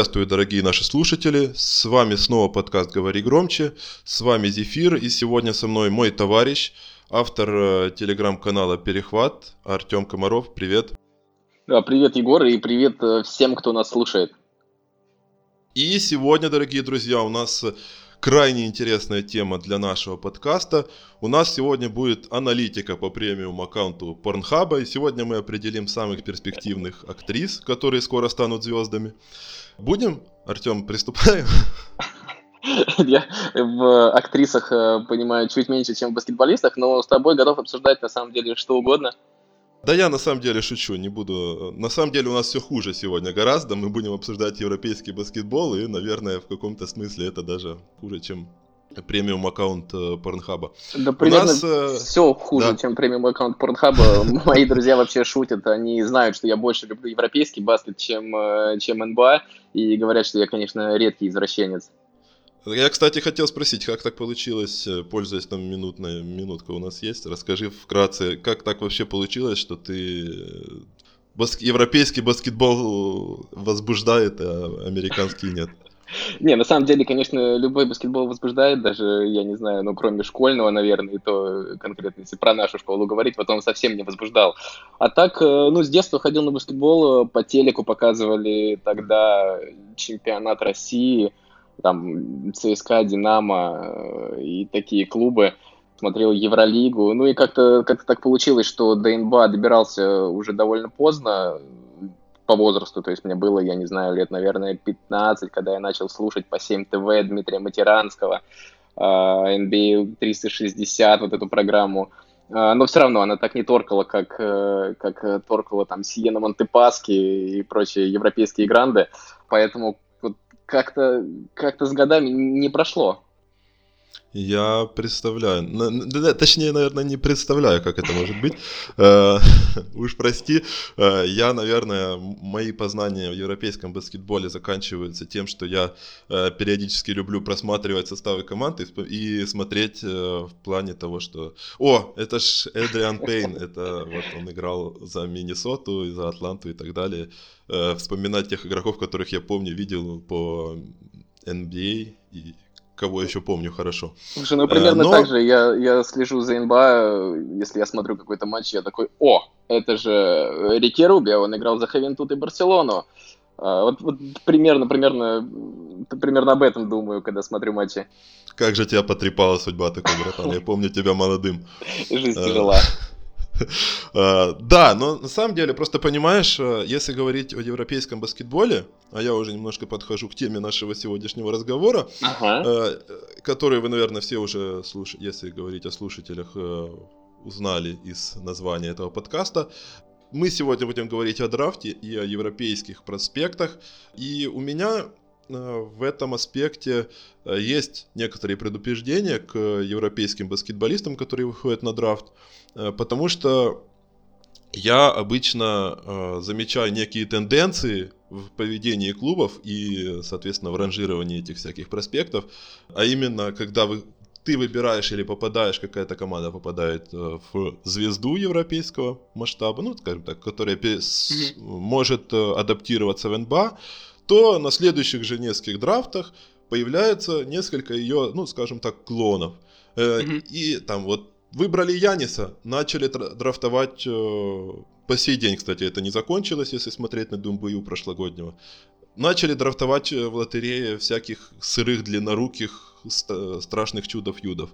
Приветствую, дорогие наши слушатели. С вами снова подкаст «Говори громче». С вами Зефир. И сегодня со мной мой товарищ, автор э, телеграм-канала «Перехват» Артем Комаров. Привет. Да, привет, Егор, и привет э, всем, кто нас слушает. И сегодня, дорогие друзья, у нас крайне интересная тема для нашего подкаста. У нас сегодня будет аналитика по премиум аккаунту Порнхаба, и сегодня мы определим самых перспективных актрис, которые скоро станут звездами. Будем, Артем, приступаем? Я в актрисах э, понимаю чуть меньше, чем в баскетболистах, но с тобой готов обсуждать на самом деле что угодно. Да я на самом деле шучу, не буду. На самом деле у нас все хуже сегодня гораздо. Мы будем обсуждать европейский баскетбол, и, наверное, в каком-то смысле это даже хуже, чем премиум аккаунт э, Порнхаба. Да, примерно нас, э, все хуже, да. чем премиум аккаунт Порнхаба. Мои друзья вообще шутят, они знают, что я больше люблю европейский баскет, чем, э, чем НБА, и говорят, что я, конечно, редкий извращенец. Я, кстати, хотел спросить, как так получилось, э, пользуясь там минутная минутка у нас есть, расскажи вкратце, как так вообще получилось, что ты э, баск... европейский баскетбол возбуждает, а американский нет? Не, на самом деле, конечно, любой баскетбол возбуждает, даже, я не знаю, ну, кроме школьного, наверное, и то конкретно, если про нашу школу говорить, вот он совсем не возбуждал. А так, э, ну, с детства ходил на баскетбол, по телеку показывали тогда чемпионат России, там ЦСКА, Динамо э, и такие клубы. Смотрел Евролигу. Ну и как-то как так получилось, что до НБА добирался уже довольно поздно по возрасту. То есть мне было, я не знаю, лет, наверное, 15, когда я начал слушать по 7 ТВ Дмитрия Матеранского, NBA 360, вот эту программу. Э, но все равно она так не торкала, как, э, как торкала там Сиена Монтепаски и прочие европейские гранды. Поэтому как-то как с годами не прошло. Я представляю, точнее, наверное, не представляю, как это может быть. Э, уж прости, э, я, наверное, мои познания в европейском баскетболе заканчиваются тем, что я э, периодически люблю просматривать составы команд и смотреть в плане того, что... О, это ж Эдриан Пейн, это вот он играл за Миннесоту, за Атланту и так далее. Вспоминать тех игроков, которых я помню, видел по NBA и кого еще помню хорошо. Слушай, ну примерно э, Но... так же. Я, я слежу за НБА, если я смотрю какой-то матч, я такой, о, это же Рики Руби, он играл за Хавентут и Барселону. А, вот, вот примерно, примерно, примерно об этом думаю, когда смотрю матчи. Как же тебя потрепала судьба такой, братан? Я помню тебя молодым. Жизнь э, тяжела. А, да, но на самом деле, просто понимаешь, э, если говорить о европейском баскетболе, а я уже немножко подхожу к теме нашего сегодняшнего разговора, ага. Э, который вы, наверное, все уже, слуш... если говорить о слушателях, э, узнали из названия этого подкаста. Мы сегодня будем говорить о драфте и о европейских проспектах. И у меня в этом аспекте есть некоторые предупреждения к европейским баскетболистам, которые выходят на драфт. Э, потому что я обычно э, замечаю некие тенденции в поведении клубов и, соответственно, в ранжировании этих всяких проспектов, а именно, когда вы, ты выбираешь или попадаешь, какая-то команда попадает э, в звезду европейского масштаба, ну, скажем так, которая mm-hmm. может э, адаптироваться в НБА, то на следующих же нескольких драфтах появляется несколько ее, ну, скажем так, клонов. Mm-hmm. И там вот Выбрали Яниса, начали драфтовать э, по сей день, кстати, это не закончилось, если смотреть на Думбую прошлогоднего. Начали драфтовать э, в лотерее всяких сырых, длинноруких, страшных чудов-юдов.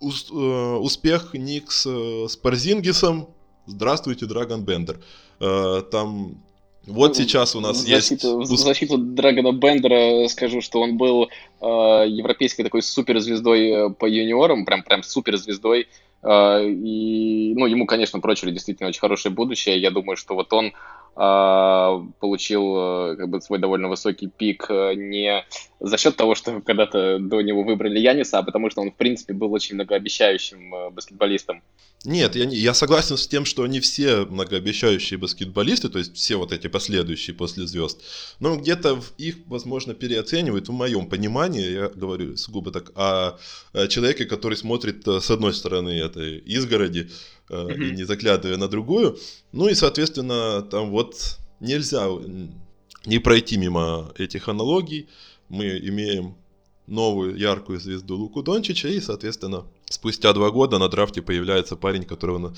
Э, успех Никс с Парзингисом. Здравствуйте, Драгон Бендер. Там вот ну, сейчас у нас в защиту, есть... В защиту Драгона Бендера скажу, что он был э, европейской такой суперзвездой по юниорам, прям, прям суперзвездой. А, и, ну, ему, конечно, прочили действительно очень хорошее будущее. Я думаю, что вот он получил э, как бы свой довольно высокий пик э, не за счет того, что когда-то до него выбрали Яниса, а потому что он, в принципе, был очень многообещающим э, баскетболистом. Нет, я, я согласен с тем, что они все многообещающие баскетболисты, то есть все вот эти последующие после звезд. Но где-то их, возможно, переоценивают, в моем понимании, я говорю сугубо так, о, о человеке, который смотрит с одной стороны этой изгороди, mm-hmm. и не заглядывая на другую. Ну и, соответственно, там вот нельзя не пройти мимо этих аналогий. Мы имеем новую яркую звезду Луку Дончича, и, соответственно, спустя два года на драфте появляется парень, которого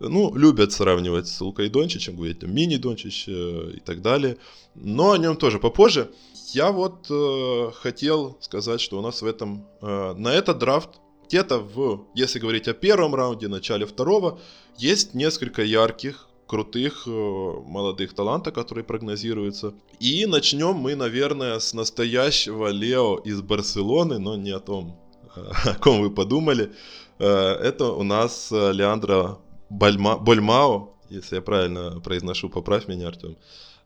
ну, любят сравнивать с Лукой Дончичем, говорить там мини Дончич э, и так далее. Но о нем тоже попозже. Я вот э, хотел сказать, что у нас в этом, э, на этот драфт где-то в, если говорить о первом раунде, начале второго, есть несколько ярких, крутых э, молодых талантов, которые прогнозируются. И начнем мы, наверное, с настоящего Лео из Барселоны, но не о том, о ком вы подумали. Э, это у нас э, Леандро Бальма, Больмао, если я правильно произношу, поправь меня, Артем.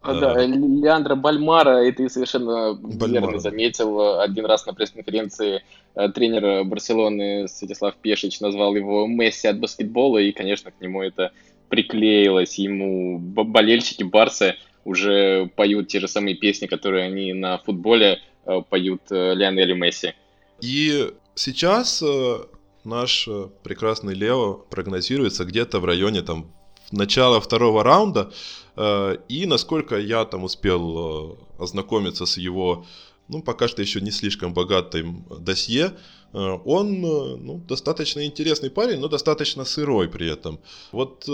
А, да, а, Леандро Бальмара, и ты совершенно Бальмара. верно заметил, один раз на пресс-конференции э, тренер Барселоны Святослав Пешич назвал его Месси от баскетбола, и, конечно, к нему это приклеилось. Ему болельщики Барса уже поют те же самые песни, которые они на футболе э, поют э, Лионелю Месси. И сейчас наш прекрасный Лео прогнозируется где-то в районе там начала второго раунда. Э, и насколько я там успел э, ознакомиться с его, ну, пока что еще не слишком богатым досье, э, он ну, достаточно интересный парень, но достаточно сырой при этом. Вот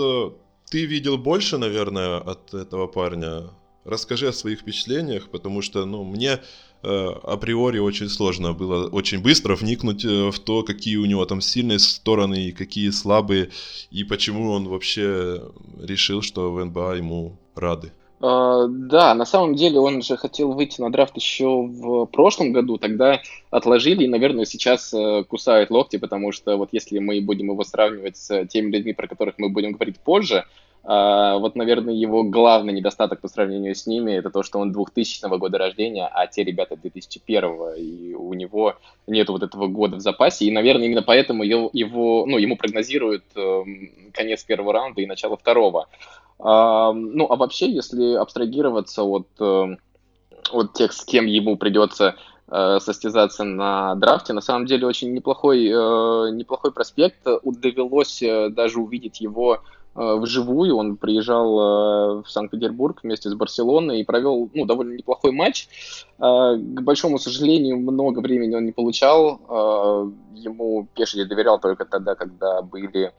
ты видел больше, наверное, от этого парня. Расскажи о своих впечатлениях, потому что, ну, мне априори очень сложно было очень быстро вникнуть э, в то, какие у него там сильные стороны и какие слабые, и почему он вообще решил, что в НБА ему рады. Uh, да, на самом деле он же хотел выйти на драфт еще в прошлом году, тогда отложили и, наверное, сейчас uh, кусают локти, потому что вот если мы будем его сравнивать с теми людьми, про которых мы будем говорить позже, а, вот, наверное, его главный недостаток по сравнению с ними это то, что он 2000 года рождения, а те ребята 2001 и у него нет вот этого года в запасе, и, наверное, именно поэтому его, его ну, ему прогнозируют э, конец первого раунда и начало второго. Э, ну, а вообще, если абстрагироваться от, э, от тех, с кем ему придется э, состязаться на драфте, на самом деле очень неплохой, э, неплохой проспект. Довелось э, даже увидеть его вживую. Он приезжал э, в Санкт-Петербург вместе с Барселоной и провел ну, довольно неплохой матч. Э, к большому сожалению, много времени он не получал. Ему Пешили доверял только тогда, когда были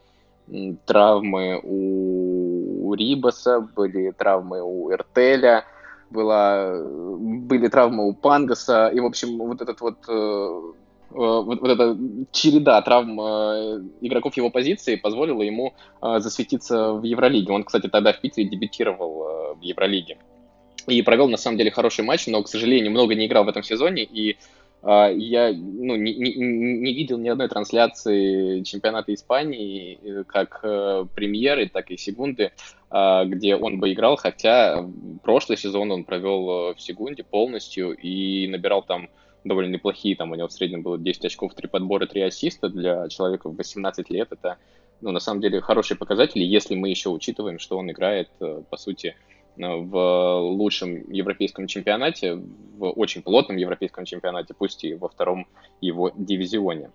травмы у Рибаса, были травмы у Эртеля, была, были травмы у Пангаса. И, в общем, вот этот вот Э, вот, вот эта череда травм э, игроков его позиции позволила ему э, засветиться в Евролиге. Он, кстати, тогда в Питере дебютировал в Евролиге. И провел, на самом деле, хороший матч, но, к сожалению, много не играл в этом сезоне, и я ну, не, не, не видел ни одной трансляции чемпионата Испании, как премьеры, так и секунды, где он бы играл, хотя прошлый сезон он провел в секунде полностью и набирал там довольно неплохие, там у него в среднем было 10 очков, 3 подбора, 3 ассиста для человека в 18 лет, это, ну, на самом деле, хорошие показатели, если мы еще учитываем, что он играет, э, по сути, э, в лучшем европейском чемпионате, в очень плотном европейском чемпионате, пусть и во втором его дивизионе.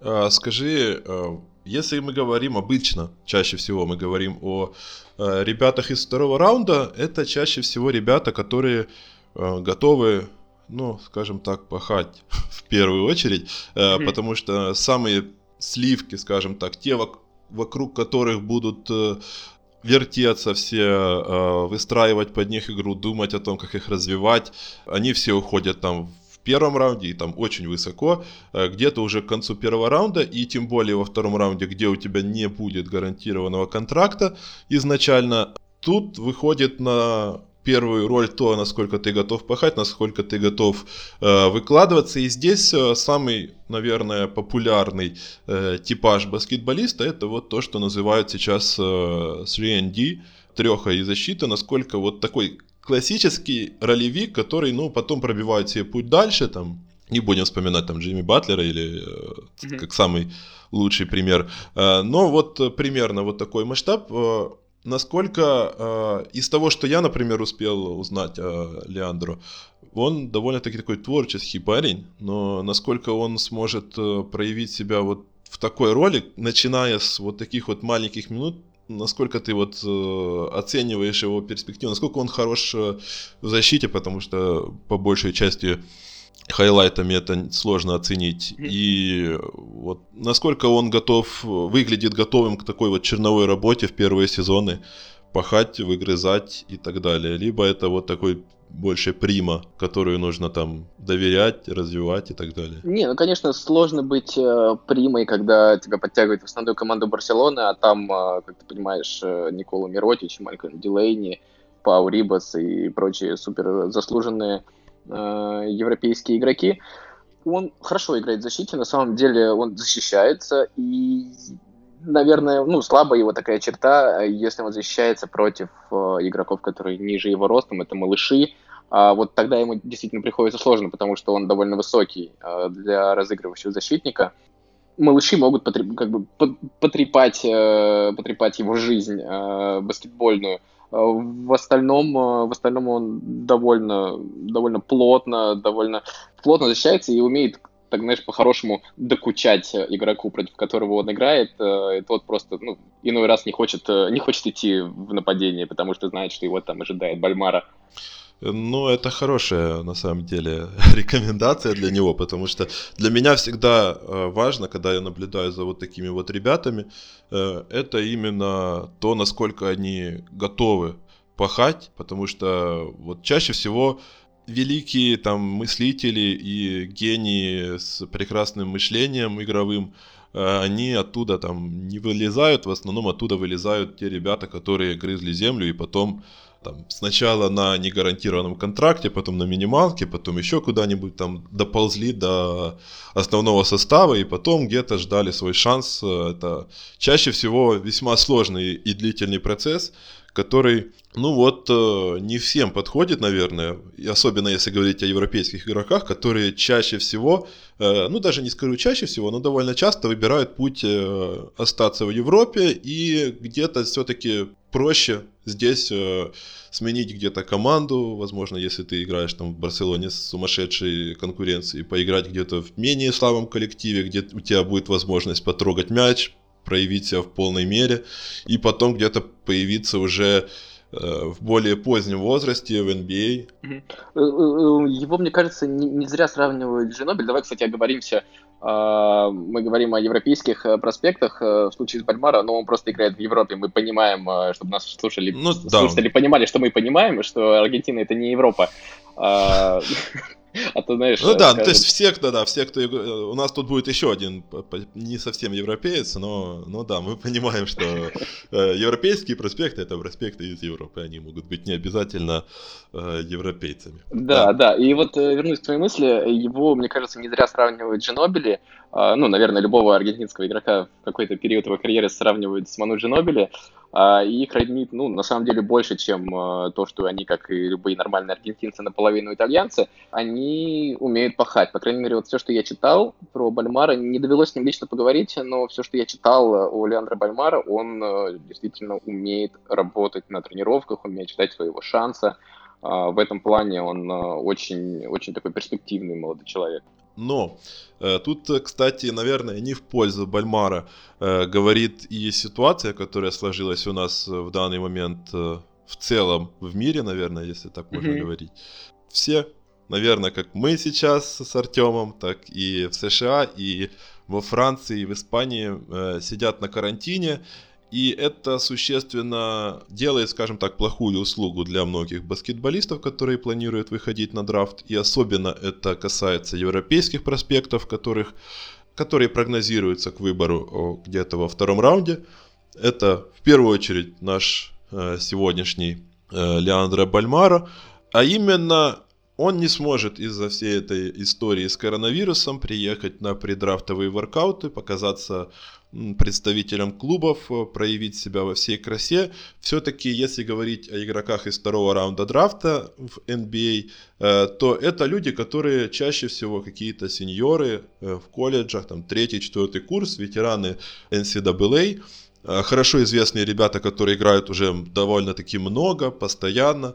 А, скажи, э, если мы говорим обычно, чаще всего мы говорим о ребятах из второго раунда, это чаще всего ребята, которые готовы ну, скажем так, пахать в первую очередь, mm-hmm. потому что самые сливки, скажем так, те, вокруг которых будут э, вертеться все, э, выстраивать под них игру, думать о том, как их развивать, они все уходят там в первом раунде и там очень высоко, где-то уже к концу первого раунда, и тем более во втором раунде, где у тебя не будет гарантированного контракта изначально, тут выходит на первую роль то, насколько ты готов пахать, насколько ты готов э, выкладываться. И здесь э, самый, наверное, популярный э, типаж баскетболиста это вот то, что называют сейчас э, 3D, треха и защита, насколько вот такой классический ролевик, который, ну, потом пробивает себе путь дальше, там, не будем вспоминать там Джимми Батлера или mm-hmm. как самый лучший пример. Э, но вот э, примерно вот такой масштаб насколько э, из того, что я, например, успел узнать о Леандро, он довольно-таки такой творческий парень, но насколько он сможет э, проявить себя вот в такой роли, начиная с вот таких вот маленьких минут, насколько ты вот э, оцениваешь его перспективу, насколько он хорош э, в защите, потому что по большей части хайлайтами это сложно оценить. И вот насколько он готов, выглядит готовым к такой вот черновой работе в первые сезоны, пахать, выгрызать и так далее. Либо это вот такой больше прима, которую нужно там доверять, развивать и так далее. Не, ну, конечно, сложно быть э, примой, когда тебя подтягивают в основную команду Барселоны, а там, э, как ты понимаешь, э, Никола Миротич, Малькольм Дилейни, Пау Рибас и прочие супер заслуженные э, европейские игроки. Он хорошо играет в защите, на самом деле он защищается, и, наверное, ну, слабая его такая черта, если он защищается против э, игроков, которые ниже его ростом, это малыши, а вот тогда ему действительно приходится сложно, потому что он довольно высокий э, для разыгрывающего защитника. Малыши могут потреп, как бы потрепать, э, потрепать его жизнь э, баскетбольную, Э, в остальном, э, в остальном он довольно, довольно плотно, довольно плотно защищается и умеет так, знаешь, по-хорошему докучать игроку, против которого он играет, э, и тот просто, ну, иной раз не хочет, не хочет идти в нападение, потому что знает, что его там ожидает Бальмара. Ну, это хорошая, на самом деле, рекомендация для него, потому что для меня всегда э, важно, когда я наблюдаю за вот такими вот ребятами, э, это именно то, насколько они готовы пахать, потому что вот чаще всего великие там мыслители и гении с прекрасным мышлением игровым, э, они оттуда там не вылезают, в основном оттуда вылезают те ребята, которые грызли землю и потом там, сначала на негарантированном контракте, потом на минималке, потом еще куда-нибудь там доползли до основного состава и потом где-то ждали свой шанс. Это чаще всего весьма сложный и длительный процесс, который, ну вот, э, не всем подходит, наверное, особенно если говорить о европейских игроках, которые чаще всего, э, ну даже не скажу чаще всего, но довольно часто выбирают путь э, остаться в Европе и где-то все-таки проще здесь сменить где-то команду, возможно, если ты играешь там в Барселоне с сумасшедшей конкуренцией, поиграть где-то в менее слабом коллективе, где у тебя будет возможность потрогать мяч, проявить себя в полной мере, и потом где-то появиться уже э, в более позднем возрасте в NBA. А. Э, э, его, мне кажется, не, не зря сравнивают с Джинобель. Давай, кстати, оговоримся. А, мы говорим о европейских проспектах. В случае с Бальмара, но он просто играет в Европе. Мы понимаем, чтобы нас слушали, ну, слушатели да. понимали, что мы понимаем, что Аргентина это не Европа. А, то знаешь... Ну да, скажем... то есть все, кто, да, все, кто... У нас тут будет еще один, не совсем европеец, но, но да, мы понимаем, что э, европейские проспекты — это проспекты из Европы, они могут быть не обязательно э, европейцами. Да, да, да, и вот э, вернусь к твоей мысли, его, мне кажется, не зря сравнивают с Джинобили, ну, наверное, любого аргентинского игрока в какой-то период его карьеры сравнивают с Ману Джинобили, а, и их роднит, ну, на самом деле, больше, чем а, то, что они, как и любые нормальные аргентинцы, наполовину итальянцы, они умеют пахать. По крайней мере, вот все, что я читал про Бальмара, не довелось с ним лично поговорить, но все, что я читал о Леандро Бальмара, он а, действительно умеет работать на тренировках, умеет читать своего шанса. В этом плане он очень, очень такой перспективный молодой человек. Но э, тут, кстати, наверное, не в пользу Бальмара э, говорит и ситуация, которая сложилась у нас в данный момент э, в целом в мире, наверное, если так можно mm-hmm. говорить. Все, наверное, как мы сейчас с Артемом, так и в США, и во Франции, и в Испании э, сидят на карантине и это существенно делает, скажем так, плохую услугу для многих баскетболистов, которые планируют выходить на драфт. И особенно это касается европейских проспектов, которых, которые прогнозируются к выбору где-то во втором раунде. Это в первую очередь наш э, сегодняшний э, Леандро Бальмаро. А именно он не сможет из-за всей этой истории с коронавирусом приехать на предрафтовые воркауты, показаться представителям клубов, э, проявить себя во всей красе. Все-таки, если говорить о игроках из второго раунда драфта в NBA, э, то это люди, которые чаще всего какие-то сеньоры э, в колледжах, там третий, четвертый курс, ветераны NCAA, хорошо известные ребята, которые играют уже довольно-таки много, постоянно,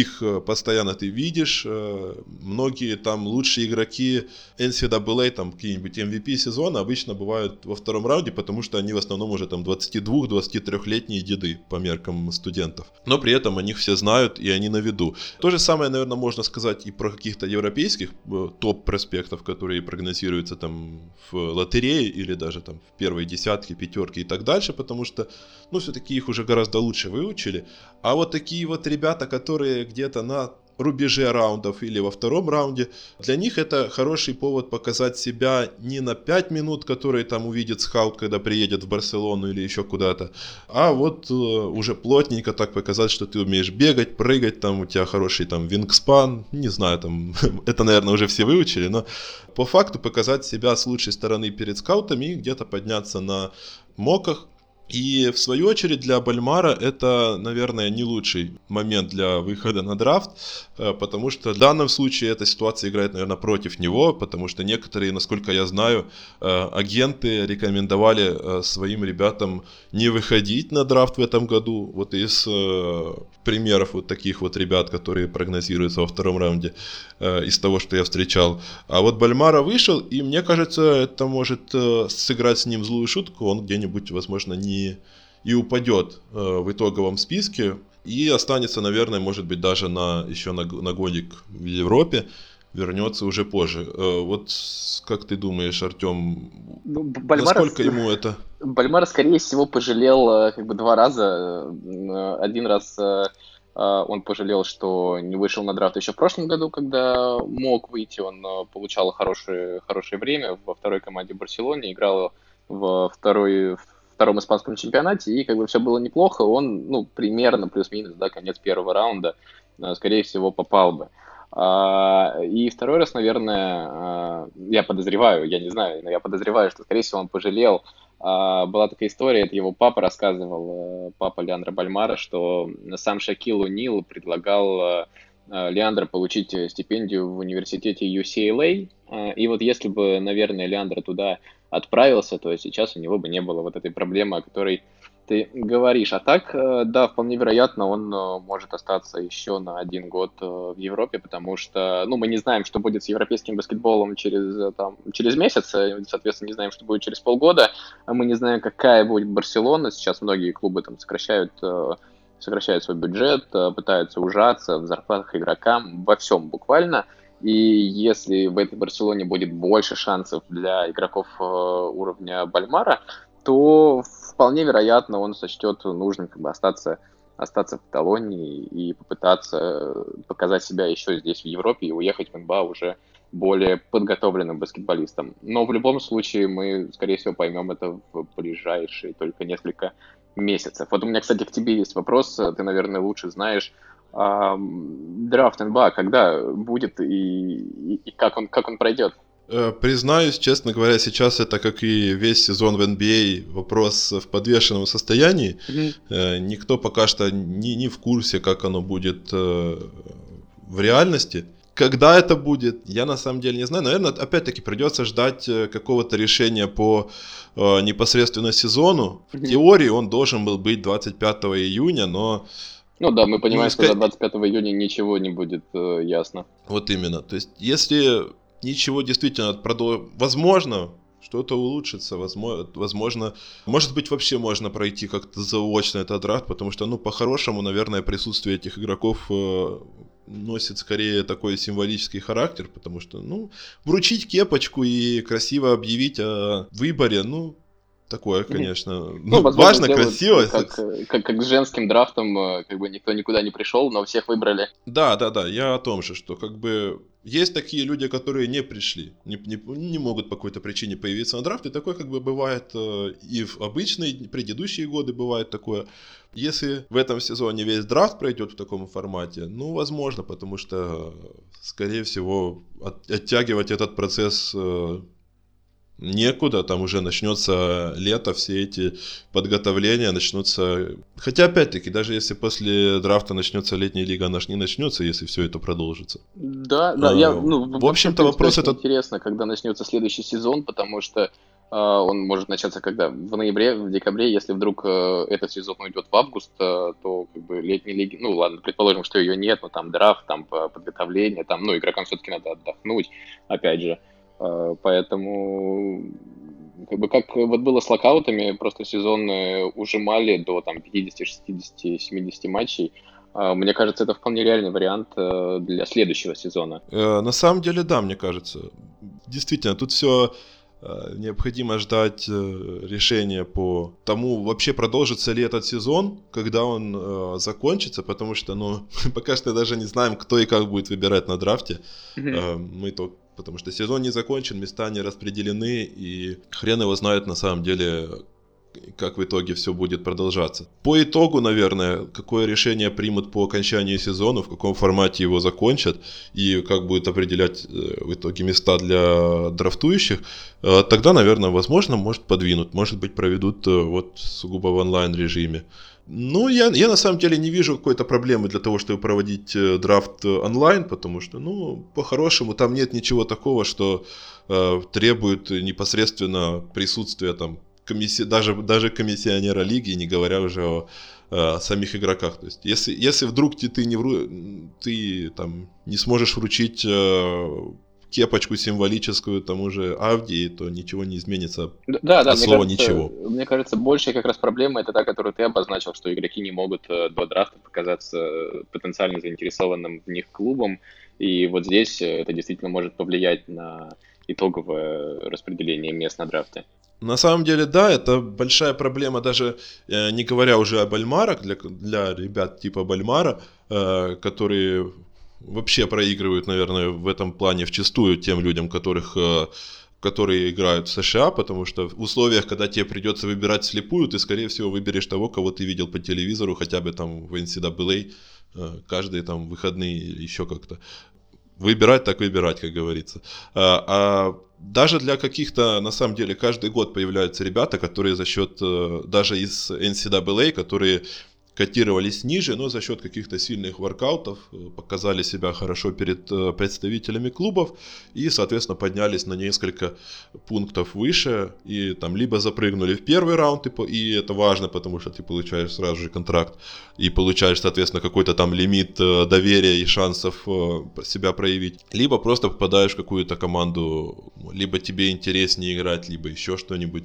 их э, постоянно ты видишь. Э, многие там лучшие игроки NCAA, там какие-нибудь MVP сезона обычно бывают во втором раунде, потому что они в основном уже там 22-23-летние деды по меркам студентов. Но при этом о них все знают и они на виду. То же самое, наверное, можно сказать и про каких-то европейских э, топ-проспектов, которые прогнозируются там в лотерее или даже там в первой десятке, пятерке и так дальше, потому что, ну, все-таки их уже гораздо лучше выучили. А вот такие вот ребята, которые где-то на рубеже раундов или во втором раунде, для них это хороший повод показать себя не на 5 минут, которые там увидит скаут, когда приедет в Барселону или еще куда-то, а вот э, уже плотненько так показать, что ты умеешь бегать, прыгать, там у тебя хороший там вингспан, не знаю, там это, наверное, уже все выучили, но по факту показать себя с лучшей стороны перед скаутами и где-то подняться на моках, и в свою очередь для Бальмара это, наверное, не лучший момент для выхода на драфт, э, потому что в данном случае эта ситуация играет, наверное, против него, потому что некоторые, насколько я знаю, э, агенты рекомендовали э, своим ребятам не выходить на драфт в этом году. Вот из примеров вот таких вот ребят, которые прогнозируются во втором раунде, из того, что я встречал. А вот Бальмара вышел, и мне кажется, это может сыграть с ним злую шутку, он где-нибудь, возможно, не и упадет э, в итоговом списке и останется, наверное, может быть, даже на еще на, на годик в Европе, вернется уже позже. Э, вот как ты думаешь, Артем, ну, насколько ему это? Бальмара, скорее всего, пожалел э, как бы два раза. Один раз он пожалел, что не вышел на драфт еще в прошлом году, когда мог выйти. Он получал хорошее, хорошее время во второй команде Барселоне, играл во второй, втором испанском чемпионате, и как бы все было неплохо, он, ну, примерно плюс-минус, да, конец первого раунда, э, скорее всего, попал бы. А, и второй раз, наверное, а, я подозреваю, я не знаю, но я подозреваю, что, скорее всего, он пожалел. А, была такая история, это его папа рассказывал, э, папа Леандра Бальмара, что сам Шакил Унил предлагал э, Леандра получить стипендию в университете UCLA. И вот если бы, наверное, Леандра туда отправился, то сейчас у него бы не было вот этой проблемы, о которой ты говоришь. А так, э, да, вполне вероятно, он э, может остаться еще на один год э, в Европе, потому что, ну, мы не знаем, что будет с европейским баскетболом через, там, через месяц, соответственно, не знаем, что будет через полгода, мы не знаем, какая будет Барселона, сейчас многие клубы там сокращают сокращают свой бюджет, пытаются ужаться в зарплатах игрокам, во всем буквально. И если в этой Барселоне будет больше шансов для игроков э, уровня Бальмара, то вполне вероятно он сочтет нужным как бы остаться остаться в Каталонии и попытаться показать себя еще здесь, в Европе, и уехать в НБА уже более подготовленным баскетболистом. Но в любом случае мы, скорее всего, поймем это в ближайшие только несколько месяцев. Вот у меня, кстати, к тебе есть вопрос. Ты, наверное, лучше знаешь, драфт НБА когда будет и, и, и как, он, как он пройдет? Э, признаюсь, честно говоря, сейчас это, как и весь сезон в NBA, вопрос в подвешенном состоянии. Mm-hmm. Никто пока что не, не в курсе, как оно будет э, в реальности. Когда это будет, я на самом деле не знаю. Наверное, опять-таки придется ждать какого-то решения по э, непосредственно сезону. В теории он должен был быть 25 июня, но ну да, мы понимаем, ну, что до 25 июня ничего не будет э, ясно. Вот именно. То есть, если ничего действительно продолжит, возможно, что-то улучшится, возможно, возможно, может быть, вообще можно пройти как-то заочно этот драфт, потому что, ну, по-хорошему, наверное, присутствие этих игроков э, носит скорее такой символический характер, потому что, ну, вручить кепочку и красиво объявить о выборе, ну, такое, конечно. Ну, ну важно, красиво. Как, как, как с женским драфтом, э, как бы никто никуда не пришел, но всех выбрали. Да, да, да, я о том же, что как бы есть такие люди, которые не пришли, не, не, не могут по какой-то причине появиться на драфте. Такое как бы бывает э, и в обычные предыдущие годы бывает такое. Если в этом сезоне весь драфт пройдет в таком формате, ну, возможно, потому что, скорее всего, от, оттягивать этот процесс э, некуда, там уже начнется лето, все эти подготовления начнутся. Хотя, опять-таки, даже если после драфта начнется летняя лига, она же не начнется, если все это продолжится. Да, да, а, я, ну, в общем-то, вопрос этот... Интересно, когда начнется следующий сезон, потому что он может начаться когда? В ноябре, в декабре, если вдруг этот сезон уйдет в август, то как бы летней лиги, ну ладно, предположим, что ее нет, но там драфт, там подготовление, там, ну, игрокам все-таки надо отдохнуть, опять же. Поэтому как бы как вот было с локаутами, просто сезон ужимали до там 50, 60, 70 матчей. А, мне кажется, это вполне реальный вариант э, для следующего сезона. Э, на самом деле, да, мне кажется. Действительно, тут все э, необходимо ждать решения по тому, вообще продолжится ли этот сезон, когда он закончится, потому что, ну, пока что даже не знаем, кто и как будет выбирать на драфте. Mm-hmm. Мы то потому что сезон не закончен, места не распределены, и хрен его знает на самом деле, как в итоге все будет продолжаться. По итогу, наверное, какое решение примут по окончании сезона, в каком формате его закончат и как будет определять э, в итоге места для драфтующих, э, тогда, наверное, возможно, может подвинут, может быть, проведут э, вот сугубо в онлайн режиме. Ну, я, я на самом деле не вижу какой-то проблемы для того, чтобы проводить драфт онлайн, потому что, ну, по-хорошему, там нет ничего такого, что э, требует непосредственно присутствия там комисси... даже, даже комиссионера лиги, не говоря уже о, о самих игроках. То есть, если, если вдруг ты, ты, не, вру... ты там, не сможешь вручить э, кепочку символическую тому же Авдии, то ничего не изменится. Да, да, слова кажется, ничего. Мне кажется, большая как раз проблема это та, которую ты обозначил, что игроки не могут э, до драфта показаться э, потенциально заинтересованным в них клубом. И вот здесь э, это действительно может повлиять на итоговое распределение мест на драфте. На самом деле, да, это большая проблема, даже э, не говоря уже об Альмарах, для, для ребят типа Бальмара, э, которые вообще проигрывают, наверное, в этом плане вчастую тем людям, которых э, которые играют в США, потому что в условиях, когда тебе придется выбирать слепую, ты, скорее всего, выберешь того, кого ты видел по телевизору, хотя бы там в NCAA, каждые там выходные еще как-то. Выбирать так выбирать, как говорится. А, а даже для каких-то, на самом деле, каждый год появляются ребята, которые за счет, э, даже из NCAA, которые котировались ниже, но за счет каких-то сильных воркаутов э, показали себя хорошо перед э, представителями клубов и, соответственно, поднялись на несколько пунктов выше и там либо запрыгнули в первый раунд, и это важно, потому что ты получаешь сразу же контракт и получаешь, соответственно, какой-то там лимит э, доверия и шансов себя проявить, либо просто попадаешь в какую-то команду, либо тебе интереснее играть, либо еще что-нибудь.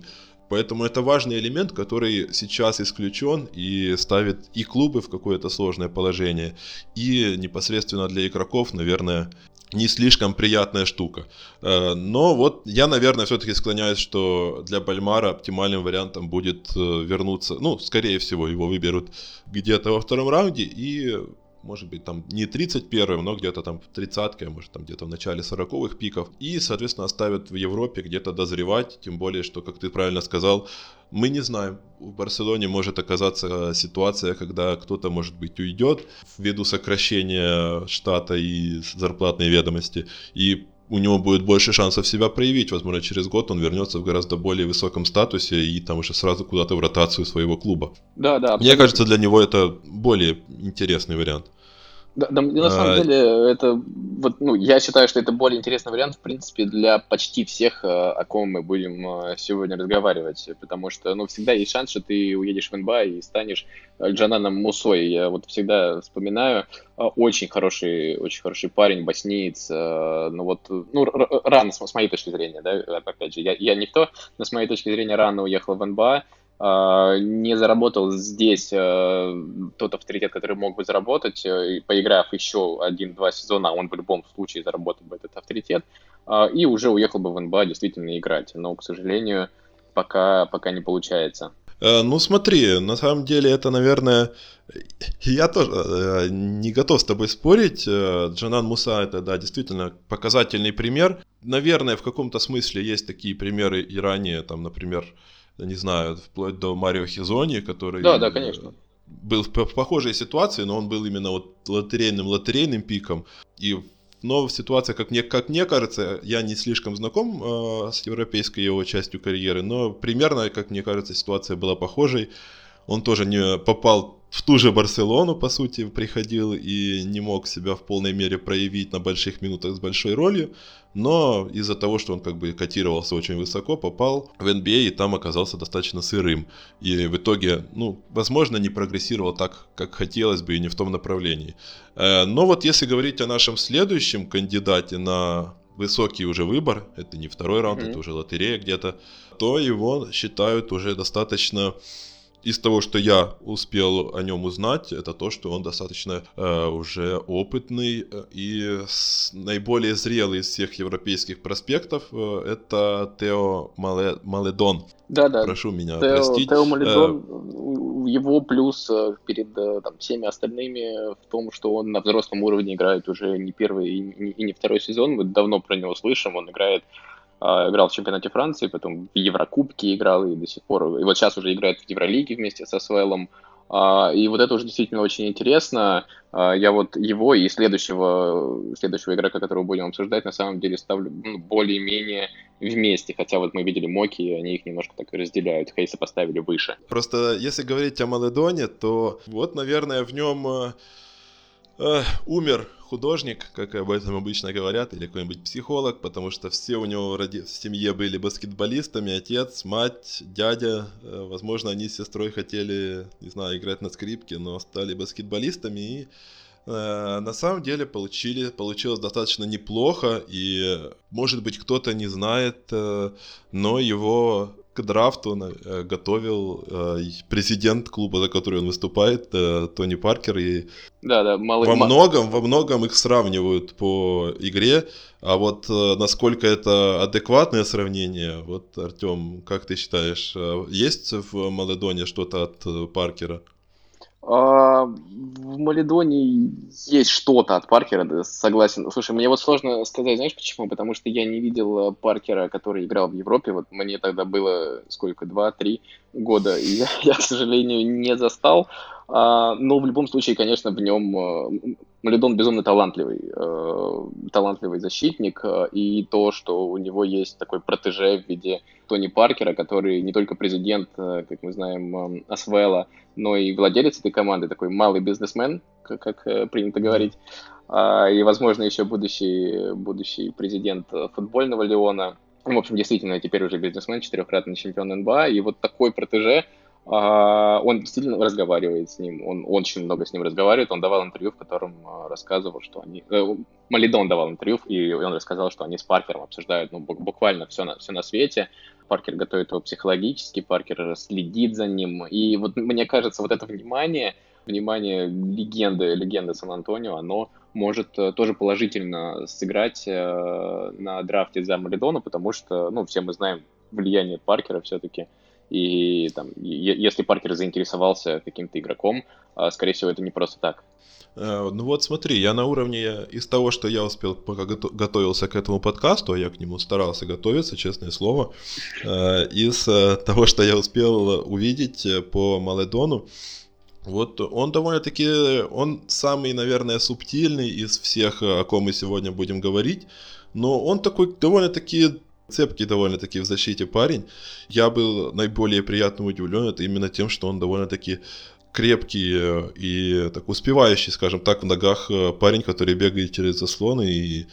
Поэтому это важный элемент, который сейчас исключен и ставит и клубы в какое-то сложное положение, и непосредственно для игроков, наверное, не слишком приятная штука. Э, но вот я, наверное, все-таки склоняюсь, что для Бальмара оптимальным вариантом будет э, вернуться, ну, скорее всего, его выберут где-то во втором раунде и может быть, там не 31-м, но где-то там в 30-ке, а может, там где-то в начале 40-х пиков. И, соответственно, оставят в Европе где-то дозревать, тем более, что, как ты правильно сказал, мы не знаем. В Барселоне может оказаться ситуация, когда кто-то, может быть, уйдет ввиду сокращения штата и зарплатной ведомости, и у него будет больше шансов себя проявить. Возможно, через год он вернется в гораздо более высоком статусе и там уже сразу куда-то в ротацию своего клуба. Да, да. Абсолютно. Мне кажется, для него это более интересный вариант. Да, да, на самом а... деле, это вот, ну, я считаю, что это более интересный вариант, в принципе, для почти всех, э, о ком мы будем э, сегодня разговаривать, потому что, ну, всегда есть шанс, что ты уедешь в НБА и станешь Джананом Мусой. Я вот всегда вспоминаю, э, очень хороший, очень хороший парень, боснеец, ну вот, ну, рано, с моей точки зрения, да, опять же, я, я никто, но с моей точки зрения рано уехал в НБА, не заработал здесь э, тот авторитет, который мог бы заработать, э, поиграв еще один-два сезона, он в любом случае заработал бы этот авторитет, а, и уже уехал бы в НБА действительно играть. Но, к сожалению, пока, пока не получается. Э, ну смотри, на самом деле это, наверное, я тоже не готов с тобой спорить. Джанан Муса это, да, действительно показательный пример. Наверное, в каком-то смысле есть такие примеры и ранее, там, например, не знаю, вплоть до Марио Хизони, который... Да, да, конечно. Был в похожей ситуации, но он был именно вот лотерейным, лотерейным пиком. И но в ситуации, как мне, как мне кажется, я не слишком знаком э, с европейской его частью карьеры, но примерно, как мне кажется, ситуация была похожей. Он тоже не попал в ту же Барселону, по сути, приходил и не мог себя в полной мере проявить на больших минутах с большой ролью, но из-за того, что он как бы котировался очень высоко, попал в NBA и там оказался достаточно сырым. И в итоге, ну, возможно, не прогрессировал так, как хотелось бы и не в том направлении. Э, но вот если говорить о нашем следующем кандидате на высокий уже выбор, это не второй раунд, mm-hmm. это уже лотерея где-то, то его считают уже достаточно из того, что я успел о нем узнать, это то, что он достаточно э, уже опытный э, и наиболее зрелый из всех европейских проспектов. Э, это Тео Мале, Маледон. Да, да. Прошу меня Тео, простить. Тео Маледон, э, его плюс э, перед там, всеми остальными в том, что он на взрослом уровне играет уже не первый и не, и не второй сезон. Мы давно про него слышим. Он играет играл в чемпионате Франции, потом в Еврокубке играл и до сих пор. И вот сейчас уже играет в Евролиге вместе со Свеллом. А, и вот это уже действительно очень интересно. А, я вот его и следующего, следующего игрока, которого будем обсуждать, на самом деле ставлю ну, более-менее вместе. Хотя вот мы видели Моки, и они их немножко так разделяют. Хейса поставили выше. Просто если говорить о Маледоне, то вот, наверное, в нем э, умер художник, как об этом обычно говорят, или какой-нибудь психолог, потому что все у него в семье были баскетболистами, отец, мать, дядя. Э, возможно, они с сестрой хотели, не знаю, играть на скрипке, но стали баскетболистами и на самом деле получили, получилось достаточно неплохо, и может быть кто-то не знает, э, но его к драфту э, готовил э, президент клуба, за который он выступает, э, Тони Паркер. И да, да, мало, во многом, во многом их сравнивают по игре. А вот насколько это адекватное сравнение, вот, Артем, как ты считаешь, есть в Маледоне что-то от Паркера? А, в Маледоне есть что-то от Паркера, согласен. Слушай, мне вот сложно сказать, знаешь почему? Потому что я не видел Паркера, который играл в Европе. Вот мне тогда было сколько, два-три года, и я, я, к сожалению, не застал. А, но в любом случае, конечно, в нем Маледон безумно талантливый, э, талантливый защитник, э, и то, что у него есть такой протеже в виде Тони Паркера, который не только президент, э, как мы знаем, Асвелла, но и владелец этой команды, такой малый бизнесмен, как, как принято говорить, э, и, возможно, еще будущий, будущий президент футбольного Леона. В общем, действительно, теперь уже бизнесмен, четырехкратный чемпион НБА, и вот такой протеже – он действительно разговаривает с ним, он очень много с ним разговаривает, он давал интервью, в котором а, рассказывал, что они... Э, Малидон давал интервью, и он рассказал, что они с Паркером обсуждают ну, буквально все на, все на свете. Паркер готовит его психологически, Паркер следит за ним. И вот мне кажется, вот это внимание, внимание легенды, легенды Сан-Антонио, оно может э, тоже положительно сыграть э, на драфте за Малидона, потому что, ну, все мы знаем влияние Паркера все-таки и там, если Паркер заинтересовался каким-то игроком, а, скорее всего, это не просто так. Э, ну вот смотри, я на уровне из того, что я успел, пока готовился к этому подкасту, а я к нему старался готовиться, честное слово, э, из э, того, что я успел увидеть по Маледону, вот он довольно-таки, он самый, наверное, субтильный из всех, о ком мы сегодня будем говорить, но он такой довольно-таки цепкий довольно-таки в защите парень. Я был наиболее приятно удивлен это именно тем, что он довольно-таки крепкий э, и так успевающий, скажем так, в ногах э, парень, который бегает через заслоны и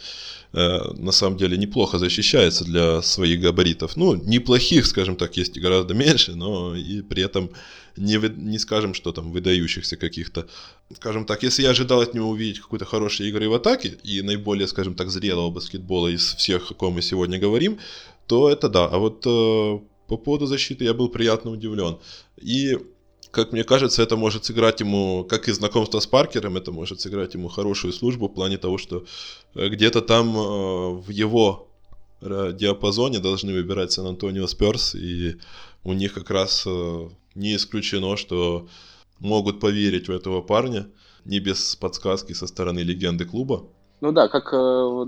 э, на самом деле неплохо защищается для своих габаритов. Ну, неплохих, скажем так, есть гораздо меньше, но и при этом не, не скажем, что там выдающихся каких-то. Скажем так, если я ожидал от него увидеть какой-то хорошей игры в атаке и наиболее, скажем так, зрелого баскетбола из всех, о ком мы сегодня говорим, то это да. А вот э, по поводу защиты я был приятно удивлен. И как мне кажется, это может сыграть ему, как и знакомство с Паркером, это может сыграть ему хорошую службу в плане того, что э, где-то там э, в его э, диапазоне должны выбирать Сан-Антонио Сперс, и у них как раз не исключено, что могут поверить в этого парня, не без подсказки со стороны легенды клуба. Ну да, как э,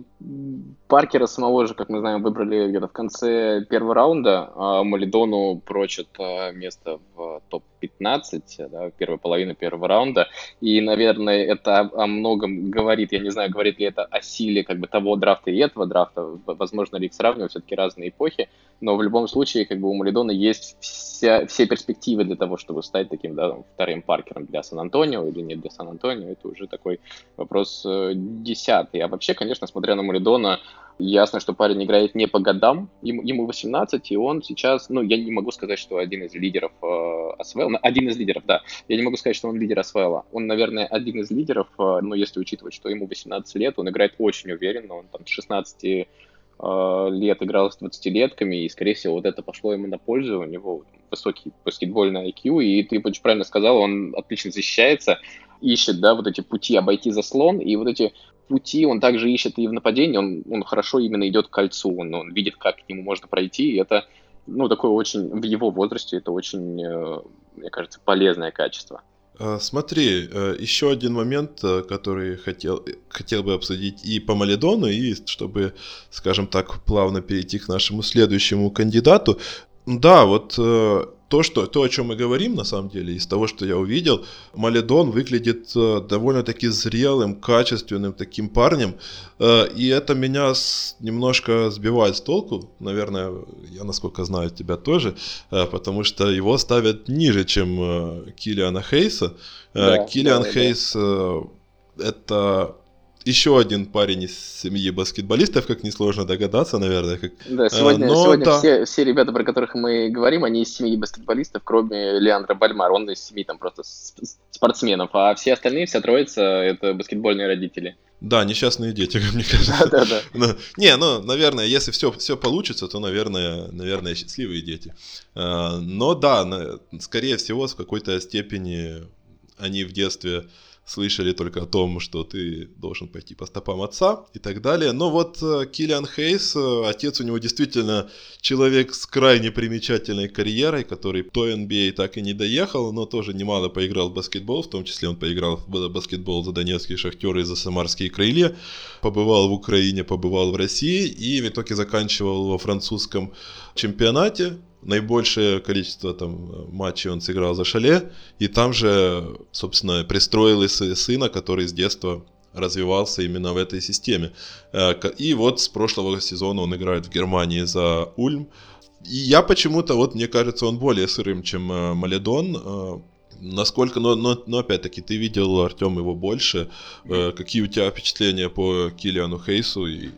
Паркера самого же, как мы знаем, выбрали где-то в конце первого раунда, а Малидону прочат э, место в топ-15 15, да, первая половина первого раунда. И, наверное, это о, многом говорит. Я не знаю, говорит ли это о силе как бы того драфта и этого драфта. Возможно ли их сравнивать, все-таки разные эпохи. Но в любом случае, как бы у Малидона есть вся, все перспективы для того, чтобы стать таким да, вторым паркером для Сан-Антонио или нет для Сан-Антонио. Это уже такой вопрос э, десятый. А вообще, конечно, смотря на Малидона, Ясно, что парень играет не по годам, ему, ему 18, и он сейчас, ну, я не могу сказать, что один из лидеров э, АСВЛ, один из лидеров, да, я не могу сказать, что он лидер АСВЛ, он, наверное, один из лидеров, э, но если учитывать, что ему 18 лет, он играет очень уверенно, он там с 16 э, лет играл с 20-летками, и, скорее всего, вот это пошло ему на пользу, у него высокий баскетбольный IQ, и ты очень правильно сказал, он отлично защищается, ищет, да, вот эти пути обойти заслон, и вот эти пути он также ищет и в нападении, он, он хорошо именно идет к кольцу, он, он видит, как к нему можно пройти, и это, ну, такое очень, в его возрасте, это очень, э, мне кажется, полезное качество. А, смотри, э, еще один момент, э, который хотел, хотел бы обсудить и по Маледону, и чтобы, скажем так, плавно перейти к нашему следующему кандидату. Да, вот то, что, то, о чем мы говорим, на самом деле, из того, что я увидел, Маледон выглядит э, довольно-таки зрелым, качественным таким парнем, э, и это меня немножко сбивает с толку, наверное, я, насколько знаю, тебя тоже, э, потому что его ставят ниже, чем Киллиана Хейса. Да, Киллиан да, Хейс да. это еще один парень из семьи баскетболистов, как несложно догадаться, наверное. Как... Да, сегодня, Но, сегодня да. Все, все ребята, про которых мы говорим, они из семьи баскетболистов, кроме Леандра Бальмара, он из семьи там просто спортсменов, а все остальные, вся троица, это баскетбольные родители. Да, несчастные дети, как мне кажется. Да, да, да. Не, ну, наверное, если все, все получится, то, наверное, наверное, счастливые дети. А, но да, скорее всего, в какой-то степени они в детстве слышали только о том, что ты должен пойти по стопам отца и так далее. Но вот э, Киллиан Хейс, э, отец у него действительно человек с крайне примечательной карьерой, который до NBA а так и не доехал, но тоже немало поиграл в баскетбол, в том числе он поиграл в баскетбол за Донецкий Шахтер и за Самарские крылья, побывал в Украине, побывал в России и в итоге заканчивал во французском чемпионате, наибольшее количество там матчей он сыграл за Шале, и там же, собственно, пристроил сына, который с детства развивался именно в этой системе. Э, и вот с прошлого сезона он играет в Германии за Ульм. И я почему-то, вот мне кажется, он более сырым, чем э, Маледон. Э, насколько, но, но, но опять-таки, ты видел, Артем, его больше. Какие у тебя впечатления по Килиану Хейсу? И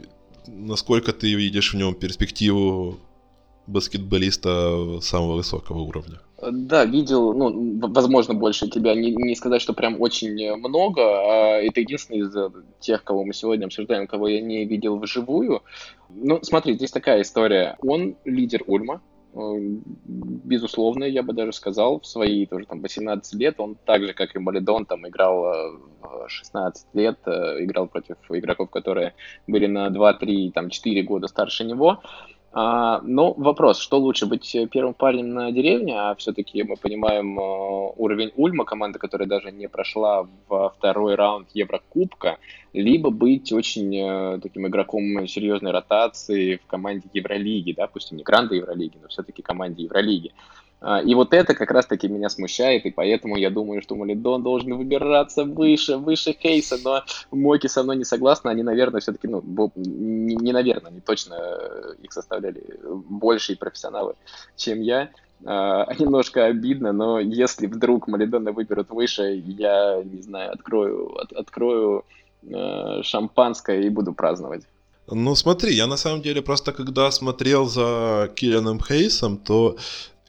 насколько ты видишь в нем перспективу баскетболиста самого высокого уровня. Да, видел, ну, возможно, больше тебя. Не, не сказать, что прям очень много. А это единственный из тех, кого мы сегодня обсуждаем, кого я не видел вживую. Ну, смотри, здесь такая история. Он лидер Ульма, э, безусловно, я бы даже сказал, в свои тоже там 18 лет, он так же, как и Малидон, там играл 16 э, лет, э, играл против игроков, которые были на 2-3, там 4 года старше него. А, ну, вопрос, что лучше, быть первым парнем на деревне, а все-таки мы понимаем э, уровень Ульма, команда, которая даже не прошла во второй раунд Еврокубка, либо быть очень э, таким игроком серьезной ротации в команде Евролиги, и не гранды Евролиги, но все-таки команде Евролиги. А, и вот это как раз-таки меня смущает, и поэтому я думаю, что Малидон должен выбираться выше, выше Хейса, но Моки со мной не согласны, они, наверное, все-таки, ну, не, не наверное, они точно э, их составляли большие профессионалы, чем я. А, немножко обидно, но если вдруг Малидона выберут выше, я, не знаю, открою, от, открою э, шампанское и буду праздновать. Ну смотри, я на самом деле просто когда смотрел за Киллианом Хейсом, то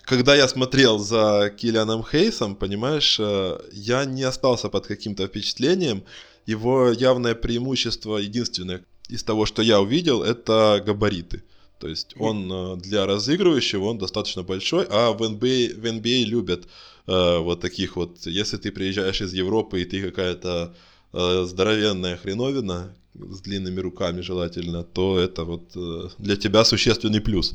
когда я смотрел за Киллианом Хейсом, понимаешь, э, я не остался под каким-то впечатлением. Его явное преимущество, единственное из того, что я увидел, это габариты. То есть он э, для разыгрывающего, он достаточно большой, а в NBA, в NBA любят э, вот таких вот, если ты приезжаешь из Европы и ты какая-то э, здоровенная хреновина, с длинными руками желательно, то это вот э, для тебя существенный плюс.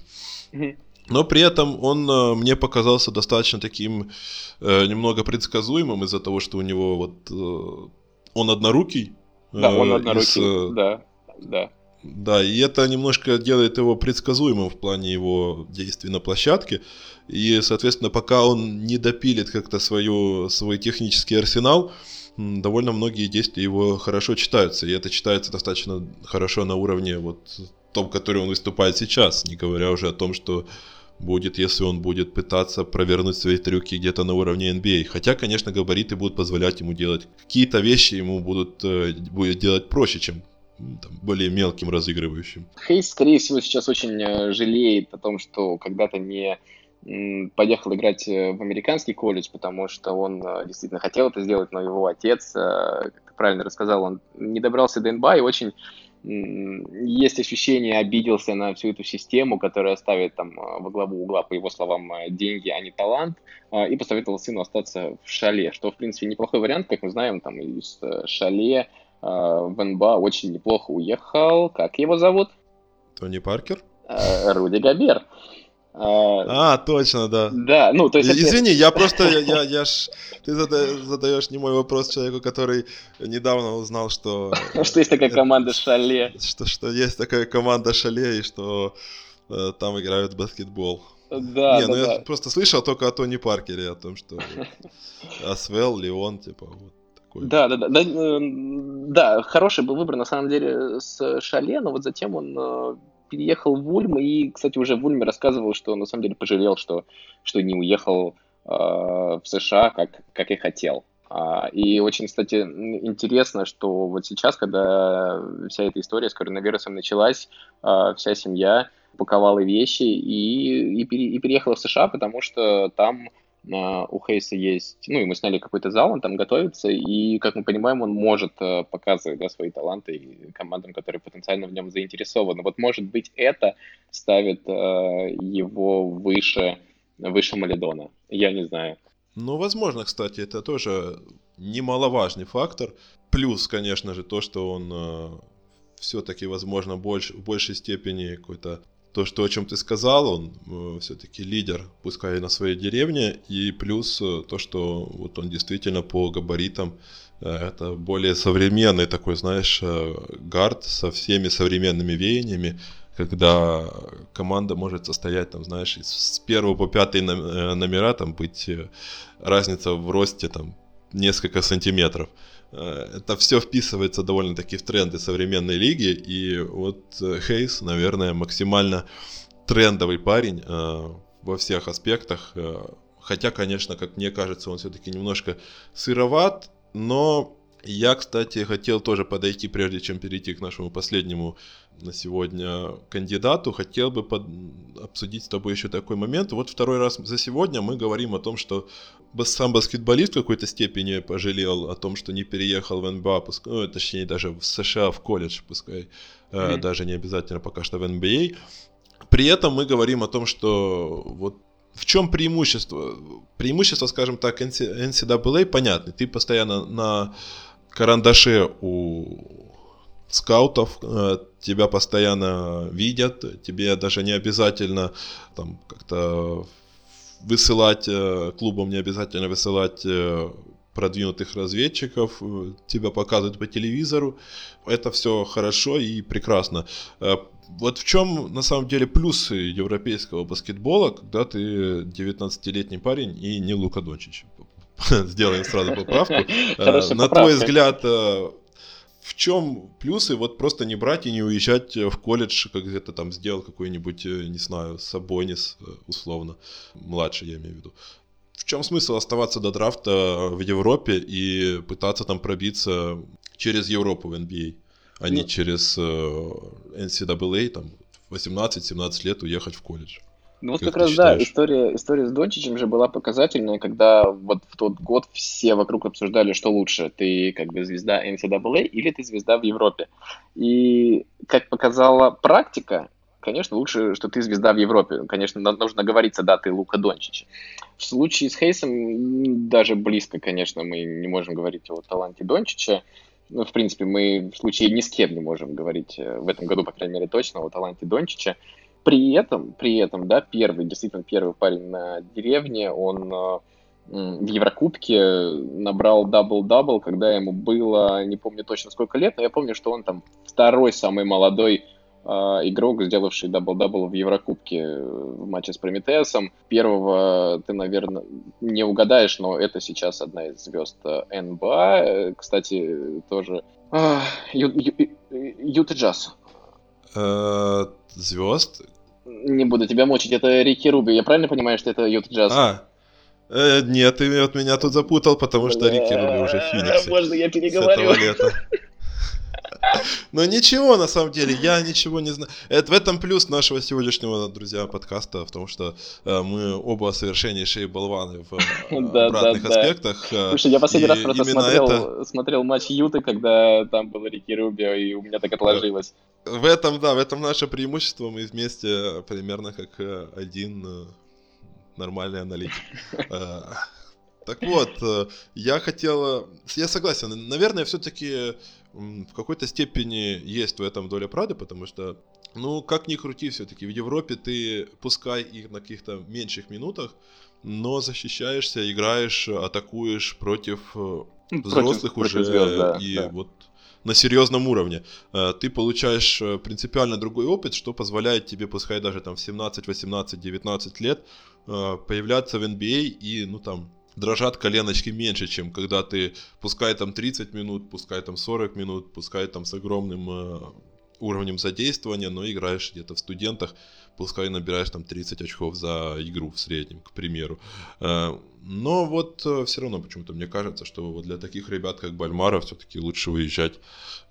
Но при этом он э, мне показался достаточно таким э, немного предсказуемым из-за того, что у него вот э, он однорукий. Да, он однорукий, из, да, да. Да, и это немножко делает его предсказуемым в плане его действий на площадке. И, соответственно, пока он не допилит как-то свою, свой технический арсенал, довольно многие действия его хорошо читаются. И это читается достаточно хорошо на уровне вот том, который он выступает сейчас, не говоря уже о том, что будет, если он будет пытаться провернуть свои трюки где-то на уровне NBA. Хотя, конечно, габариты будут позволять ему делать какие-то вещи, ему будут э, будет делать проще, чем там, более мелким разыгрывающим. Хейс, скорее всего, сейчас очень э, жалеет о том, что когда-то не поехал играть э, в американский колледж, потому что он действительно хотел это сделать, но его отец, как ты правильно рассказал, он не добрался до НБА и очень есть ощущение, обиделся на всю эту систему, которая ставит там во главу угла, по его словам, деньги, а не талант, и посоветовал сыну остаться в шале, что, в принципе, неплохой вариант, как мы знаем, там из шале Э, в НБА очень неплохо уехал. Как его зовут? Тони Паркер? Э, Руди Габер. Э, а, точно, да. Да, ну, то есть... Извини, я просто, я, я, ж... Ты задаешь не мой вопрос человеку, который недавно узнал, что... Что есть такая команда Шале. Что, что есть такая команда Шале, и что там играют в баскетбол. Да, Не, да, ну да. я просто слышал только о Тони Паркере, о том, что Асвел, Леон, типа, вот такой. Да, да, да, да, э, да, хороший был выбор на самом деле с Шале, но вот затем он э, переехал в Ульм, и, кстати, уже в Ульме рассказывал, что на самом деле пожалел, что, что не уехал э, в США, как, как и хотел. А, и очень, кстати, интересно, что вот сейчас, когда вся эта история с коронавирусом началась, а, вся семья паковала вещи и, и, и переехала в США, потому что там у Хейса есть, ну, ему сняли какой-то зал, он там готовится, и, как мы понимаем, он может э, показывать, да, свои таланты командам, которые потенциально в нем заинтересованы. Вот, может быть, это ставит э, его выше, выше Малидона. Я не знаю. Ну, возможно, кстати, это тоже немаловажный фактор. Плюс, конечно же, то, что он э, все-таки, возможно, больше, в большей степени какой-то то, что о чем ты сказал, он э, все-таки лидер, пускай и на своей деревне, и плюс э, то, что вот он действительно по габаритам э, это более современный такой, знаешь, э, гард со всеми современными веяниями, когда команда может состоять, там, знаешь, с первого по пятый э, номера, там, быть э, разница в росте, там, несколько сантиметров. Э, это все вписывается довольно-таки в тренды современной лиги, и вот э, Хейс, наверное, максимально трендовый парень э, во всех аспектах, хотя, конечно, как мне кажется, он все-таки немножко сыроват, но я, кстати, хотел тоже подойти, прежде чем перейти к нашему последнему на сегодня кандидату, хотел бы под... обсудить с тобой еще такой момент. Вот второй раз за сегодня мы говорим о том, что сам баскетболист в какой-то степени пожалел о том, что не переехал в НБА, пускай, ну, точнее даже в США, в колледж, пускай, mm-hmm. даже не обязательно пока что в NBA. При этом мы говорим о том, что вот в чем преимущество? Преимущество, скажем так, NCAA понятно. Ты постоянно на карандаше у скаутов, э, тебя постоянно видят, тебе даже не обязательно там как-то высылать, э, клубам не обязательно высылать э, продвинутых разведчиков, тебя показывают по телевизору. Это все хорошо и прекрасно. Вот в чем на самом деле плюсы европейского баскетбола, когда ты 19-летний парень и не Лука Дончич. Сделаем сразу поправку. На твой взгляд, в чем плюсы вот просто не брать и не уезжать в колледж, как где-то там сделал какой-нибудь, э, не знаю, Сабонис, э, условно, младший я имею в виду. В чем смысл оставаться до драфта в Европе и пытаться там пробиться через Европу в NBA, а не ну. через NCAA, э, там, 18-17 лет уехать в колледж? Ну вот как, как раз да, история, история с Дончичем же была показательная, когда вот в тот год все вокруг обсуждали, что лучше, ты как бы звезда NCAA или ты звезда в Европе. И как показала практика, конечно, лучше, что ты звезда в Европе. Конечно, нужно говориться, да, ты Лука Дончич. В случае с Хейсом даже близко, конечно, мы не можем говорить о таланте Дончича. Ну, в принципе, мы в случае ни с кем не можем говорить э, в этом году, по крайней мере, точно о таланте Дончича. При этом, при этом, да, первый, действительно первый парень на деревне, он э, в Еврокубке набрал дабл-дабл, когда ему было, не помню точно сколько лет, но я помню, что он там второй самый молодой э, игрок, сделавший дабл-дабл в Еврокубке в матче с Прометеусом. Первого ты, наверное, не угадаешь, но это сейчас одна из звезд НБА. Кстати, тоже а, Юта Джаз. Э, звезд? Не буду тебя мучить, это Рики Руби. Я правильно понимаю, что это Юта Джаз? А, Э, нет, ты от меня тут запутал, потому что Рики Руби уже в Фениксе. Можно я переговорю? Но ничего, на самом деле, я ничего не знаю. Это в этом плюс нашего сегодняшнего, друзья, подкаста, в том, что э, мы оба совершеннейшие болваны в э, да, обратных да, аспектах. Да. Слушай, я последний раз просто смотрел, это... смотрел матч Юты, когда там был Рики Рубио, и у меня так отложилось. В этом, да, в этом наше преимущество. Мы вместе примерно как один нормальный аналитик. Э, так вот, э, я хотел... Я согласен, наверное, все-таки в какой-то степени есть в этом доля правды, потому что, ну, как ни крути, все-таки в Европе ты, пускай их на каких-то меньших минутах, но защищаешься, играешь, атакуешь против, э, взрослых против, уже против звезд, да, и да. вот на серьезном уровне. Ты получаешь принципиально другой опыт, что позволяет тебе, пускай даже там в 17, 18, 19 лет, Э, появляться в NBA а и, ну там, дрожат коленочки меньше, чем когда ты, пускай там 30 минут, пускай там 40 минут, пускай там с огромным э, уровнем задействования, но играешь где-то в студентах, пускай набираешь там 30 очков за игру в среднем, к примеру. Э, но вот э, все равно почему-то мне кажется, что вот для таких ребят, как Бальмара, все-таки лучше выезжать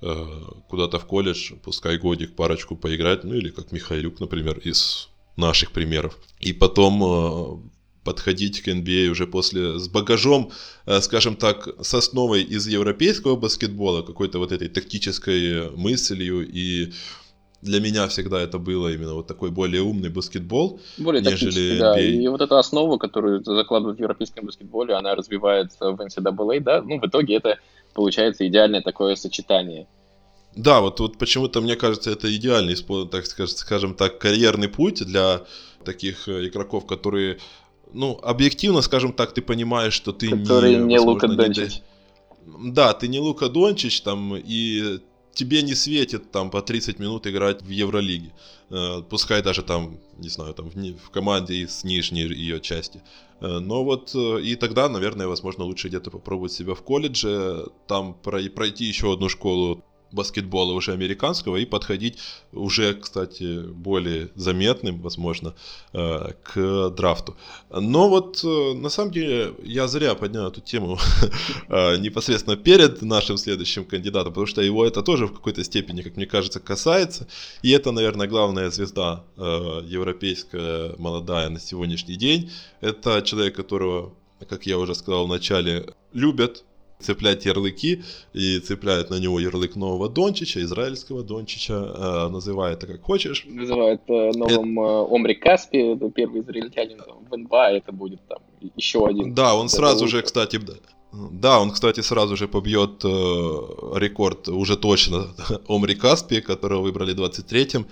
э, куда-то в колледж, пускай годик, парочку поиграть, ну или как Михайлюк, например, из наших примеров. И потом э, подходить к NBA уже после с багажом, э, скажем так, с основой из европейского баскетбола, какой-то вот этой тактической мыслью и для меня всегда это было именно вот такой более умный баскетбол, более нежели да. NBA. И вот эта основа, которую закладывают в европейском баскетболе, она развивается в NCAA, да, ну, в итоге это получается идеальное такое сочетание. Да, вот, вот почему-то мне кажется, это идеальный, так скажем так, карьерный путь для таких э, игроков, которые, ну, объективно, скажем так, ты понимаешь, что ты которые не, не Лука Дончич. Не... Да, ты не Лука Дончич, там, и тебе не светит там по 30 минут играть в Евролиге. Э, пускай даже там, не знаю, там в, команде из нижней ее части. Э, но вот и тогда, наверное, возможно, лучше где-то попробовать себя в колледже, там пройти еще одну школу баскетбола уже американского и подходить уже, кстати, более заметным, возможно, э, к драфту. Но вот э, на самом деле я зря поднял эту тему э, непосредственно перед нашим следующим кандидатом, потому что его это тоже в какой-то степени, как мне кажется, касается. И это, наверное, главная звезда европейская, молодая на сегодняшний день. Это человек, которого, как я уже сказал в начале, любят цеплять ярлыки и цепляет на него ярлык нового Дончича, израильского Дончича, э, называй это как хочешь. Называют э, новым это... э, Омри Каспи, это первый израильтянин в НБА, это будет там еще один. Да, он сразу лучше. же, кстати, да, он, кстати, сразу же побьет э, рекорд уже точно Омри Каспи, которого выбрали 23-м, э,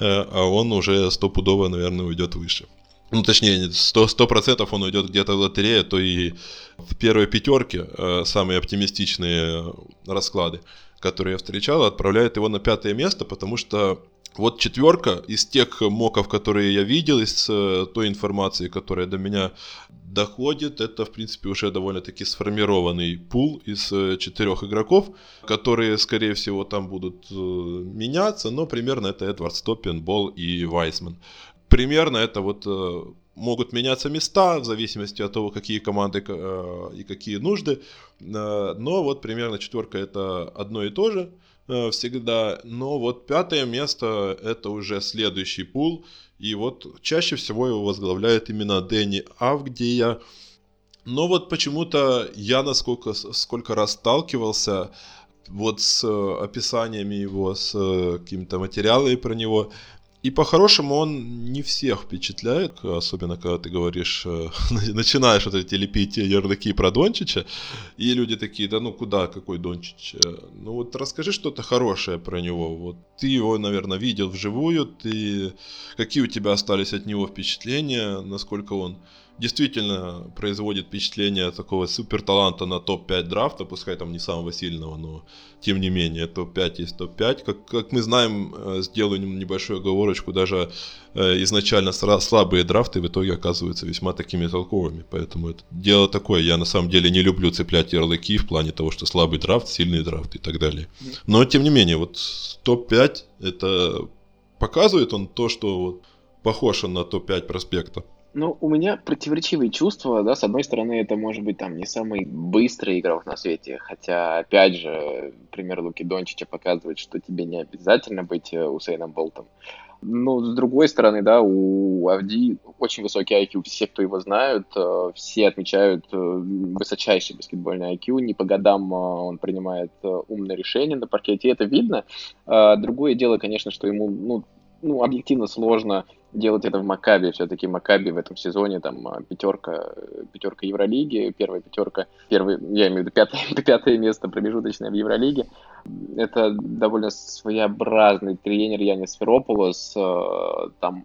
а он уже стопудово, наверное, уйдет выше ну точнее, сто сто процентов он уйдет где-то в лотерею, то и в первой пятерке э, самые оптимистичные расклады, которые я встречал, отправляют его на пятое место, потому что вот четверка из тех моков, которые я видел, из э, той информации, которая до меня доходит, это, в принципе, уже довольно-таки сформированный пул из э, четырех игроков, которые, скорее всего, там будут э, меняться, но примерно это Эдвард Стоппин, Бол и Вайсман примерно это вот э, могут меняться места в зависимости от того, какие команды э, и какие нужды. Э, но вот примерно четверка это одно и то же всегда. Но вот пятое место это уже следующий пул. И вот чаще всего его возглавляет именно Дэнни Авгдия. Но вот почему-то я насколько сколько раз сталкивался вот с описаниями его, с какими-то материалами про него, и по-хорошему он не всех впечатляет, особенно когда ты говоришь, э, начинаешь вот эти лепить ярлыки про Дончича, и люди такие, да ну куда, какой Дончич? Э, ну вот расскажи что-то хорошее про него. Вот ты его, наверное, видел вживую, ты какие у тебя остались от него впечатления, насколько он действительно производит впечатление такого супер таланта на топ-5 драфта, пускай там не самого сильного, но тем не менее топ-5 есть топ-5. Как, как мы знаем, э, сделаю небольшую оговорочку, даже э, изначально слабые драфты в итоге оказываются весьма такими толковыми, поэтому это дело такое. Я на самом деле не люблю цеплять ярлыки в плане того, что слабый драфт, сильный драфт и так далее. Но тем не менее, вот топ-5 это показывает он то, что вот, похож он на топ-5 проспекта. Ну, у меня противоречивые чувства, да, с одной стороны, это может быть там не самый быстрый игрок на свете, хотя, опять же, пример Луки Дончича показывает, что тебе не обязательно быть э, Усейном Болтом. Но, с другой стороны, да, у Авди очень высокий IQ, все, кто его знают, э, все отмечают э, высочайший баскетбольный IQ, не по годам он принимает умные решения на паркете, это видно. А другое дело, конечно, что ему, ну, ну, объективно сложно делать это в Макабе. Все-таки Макаби в этом сезоне там пятерка, пятерка Евролиги, первая пятерка, первый, я имею в виду пятое, пятое место промежуточное в Евролиге. Это довольно своеобразный тренер Янис Ферополос. А, там,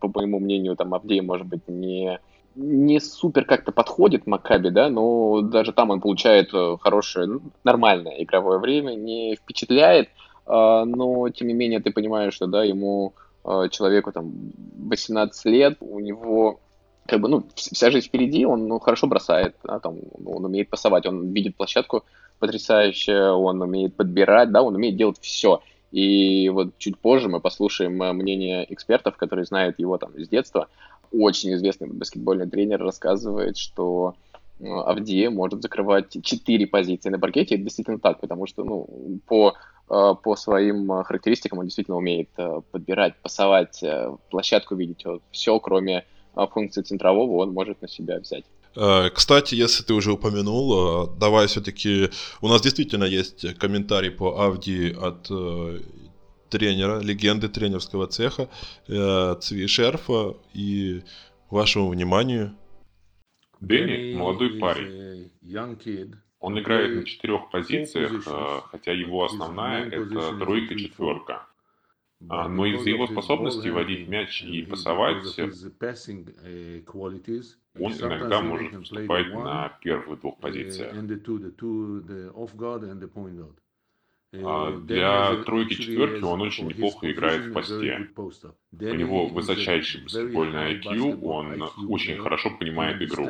по моему мнению, там Авдей, может быть, не не супер как-то подходит Макаби, да, но даже там он получает э, хорошее, ну, нормальное игровое время, не впечатляет, а, но тем не менее ты понимаешь, что да, ему человеку там 18 лет, у него как бы, ну, вся жизнь впереди, он ну, хорошо бросает, да, там, он умеет пасовать, он видит площадку потрясающе, он умеет подбирать, да, он умеет делать все. И вот чуть позже мы послушаем э, мнение экспертов, которые знают его там с детства. Очень известный баскетбольный тренер рассказывает, что э, Авдия может закрывать четыре позиции на паркете. Это действительно так, потому что ну, по Э, по своим э, характеристикам он действительно умеет э, подбирать, пасовать, площадку видеть. Все, кроме функции центрового, он может на себя взять. Кстати, если ты уже упомянул, давай все-таки... У нас действительно есть комментарий по Авди от тренера, легенды тренерского цеха Цви Шерфа. И вашему вниманию... Дэнни – молодой парень. Он играет на четырех позициях, э, хотя его основная это тройка-четверка. А, но из-за его способности водить мяч и пасовать, он иногда может выступать на первых двух позициях. А для тройки-четверки он очень неплохо играет в посте. У него высочайший баскетбольный IQ, он очень хорошо понимает игру.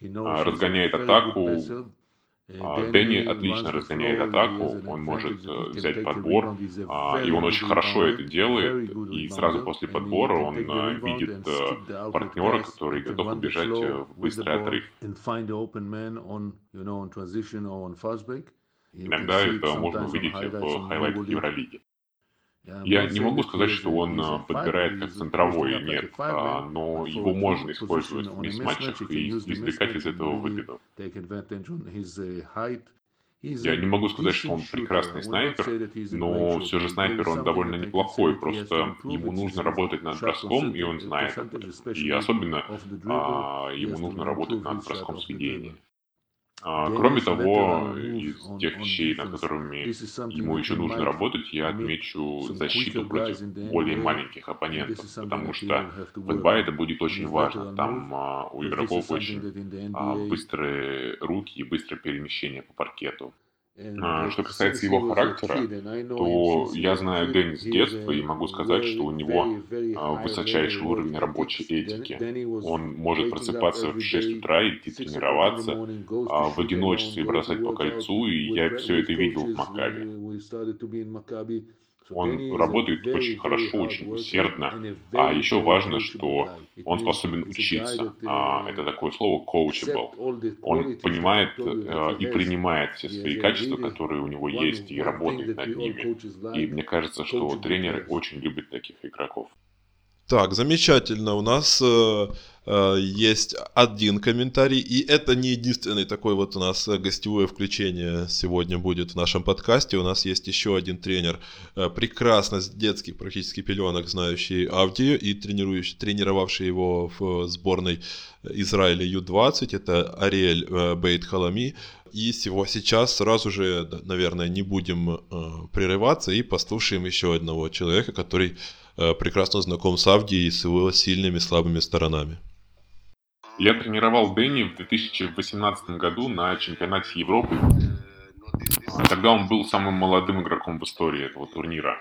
А, разгоняет атаку. А, Дэнни отлично разгоняет атаку, он может э, взять подбор, а, и он очень хорошо это делает, и сразу после подбора он э, видит э, партнера, который готов убежать в быстрый отрыв. Иногда это можно увидеть в хайлайтах Евролиги. Я не могу сказать, что он подбирает как центровой, нет, но его можно использовать в мисс-матчах и извлекать из этого выгоду. Я не могу сказать, что он прекрасный снайпер, но все же снайпер он довольно неплохой, просто ему нужно работать над броском, и он знает об этом. И особенно а, ему нужно работать над броском сведения. А, кроме того, из тех вещей, над которыми ему еще нужно работать, я отмечу защиту против более маленьких оппонентов, потому что в НБА это будет очень важно. Там а, у игроков очень а, быстрые руки и быстрое перемещение по паркету. А, что касается его характера, то я знаю Дэнни с детства и могу сказать, что у него а, высочайший уровень рабочей этики. Он может просыпаться в 6 утра, идти тренироваться, а, в одиночестве бросать по кольцу, и я все это видел в Макабе. Он работает очень хорошо, очень усердно. А еще важно, что он способен учиться. А, это такое слово coachable. Он понимает э, и принимает все свои качества, которые у него есть, и работает над ними. И мне кажется, что тренеры очень любят таких игроков. Так, замечательно. У нас э, есть один комментарий, и это не единственный такой вот у нас гостевое включение сегодня будет в нашем подкасте. У нас есть еще один тренер, э, прекрасно с детских практически пеленок знающий Авдию и тренирующий, тренировавший его в сборной Израиля Ю-20. Это Ариэль э, Бейт Халами. И всего сейчас сразу же, наверное, не будем э, прерываться и послушаем еще одного человека, который прекрасно знаком с Авди и с его сильными и слабыми сторонами. Я тренировал Дэнни в 2018 году на чемпионате Европы. Тогда он был самым молодым игроком в истории этого турнира.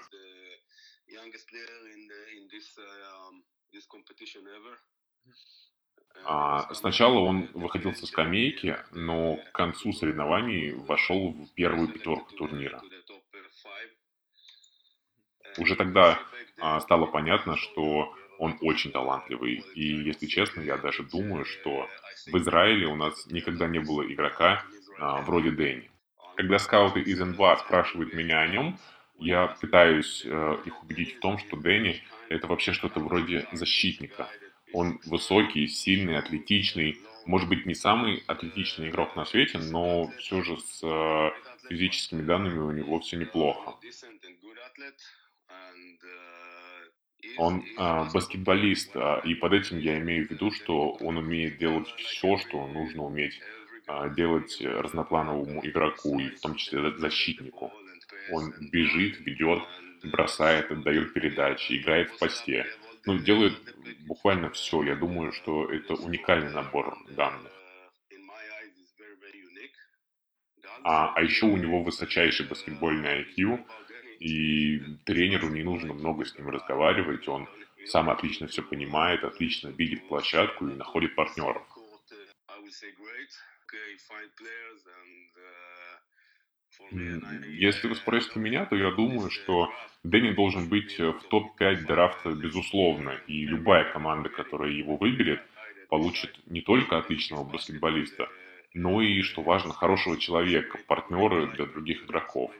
А, сначала он выходил со скамейки, но к концу соревнований вошел в первую пятерку турнира. Уже тогда а, стало понятно, что он очень талантливый. И, если честно, я даже думаю, что в Израиле у нас никогда не было игрока а, вроде Дэнни. Когда скауты из НБА спрашивают меня о нем, я пытаюсь э, их убедить в том, что Дэнни — это вообще что-то вроде защитника. Он высокий, сильный, атлетичный. Может быть, не самый атлетичный игрок на свете, но все же с э, физическими данными у него все неплохо. Он э, баскетболист, э, и под этим я имею в виду, что он умеет делать все, что нужно уметь э, делать разноплановому игроку, и в том числе защитнику. Он бежит, ведет, бросает, отдает передачи, играет в посте. Ну, делает буквально все. Я думаю, что это уникальный набор данных. А, а еще у него высочайший баскетбольный IQ, и тренеру не нужно много с ним разговаривать, он сам отлично все понимает, отлично видит площадку и находит партнеров. Если вы спросите меня, то я думаю, что Дэнни должен быть в топ-5 драфта безусловно, и любая команда, которая его выберет, получит не только отличного баскетболиста, но и, что важно, хорошего человека, партнера для других игроков.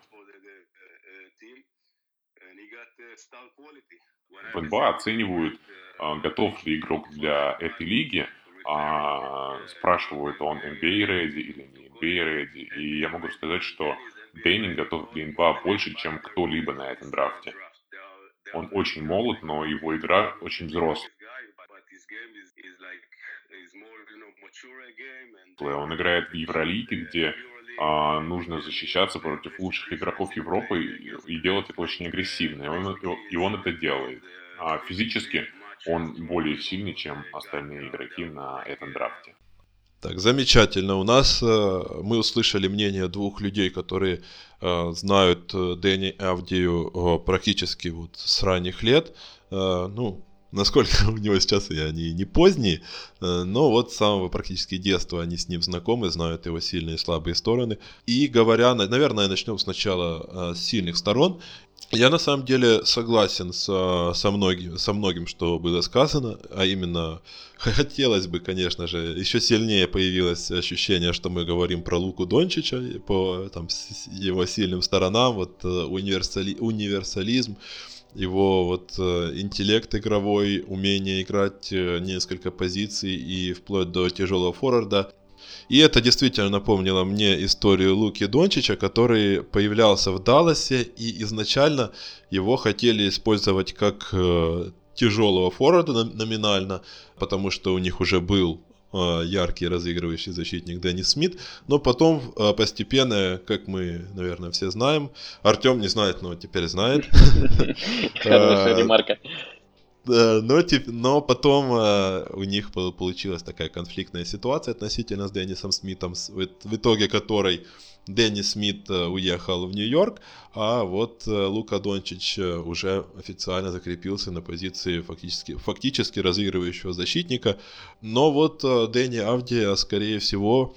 НБА оценивают, а, готов ли игрок для этой лиги, а, спрашивают, он NBA ready или не NBA ready. И я могу сказать, что Дэнни готов для НБА больше, чем кто-либо на этом драфте. Он очень молод, но его игра очень взрослая. Он играет в Евролиге, где а, нужно защищаться против лучших игроков Европы и, делать это очень агрессивно. И он, и он это делает. А физически он более сильный, чем остальные игроки на этом драфте. Так, замечательно. У нас э, мы услышали мнение двух людей, которые э, знают э, Дэнни Авдию практически вот с ранних лет. Ну, Насколько у него сейчас и они не поздние, э, но вот с самого практически детства они с ним знакомы, знают его сильные и слабые стороны. И говоря, наверное, начнем сначала э, с сильных сторон. Я на самом деле согласен со, со, многим, со многим, что было сказано, а именно хотелось бы, конечно же, еще сильнее появилось ощущение, что мы говорим про Луку Дончича по там, его сильным сторонам, вот э, универсали, универсализм, его вот э, интеллект игровой, умение играть э, несколько позиций и вплоть до тяжелого форварда. И это действительно напомнило мне историю Луки Дончича, который появлялся в Далласе, и изначально его хотели использовать как э, тяжелого форварда номинально, потому что у них уже был яркий разыгрывающий защитник Деннис Смит, но потом э, постепенно, как мы, наверное, все знаем, Артем не знает, но теперь знает. Хорошая э, ремарка. Но, но потом у них получилась такая конфликтная ситуация относительно с Деннисом Смитом, в итоге которой Дэнни Смит э, уехал в Нью-Йорк, а вот э, Лука Дончич э, уже официально закрепился на позиции фактически, фактически разыгрывающего защитника. Но вот Дэнни Авдия, скорее всего,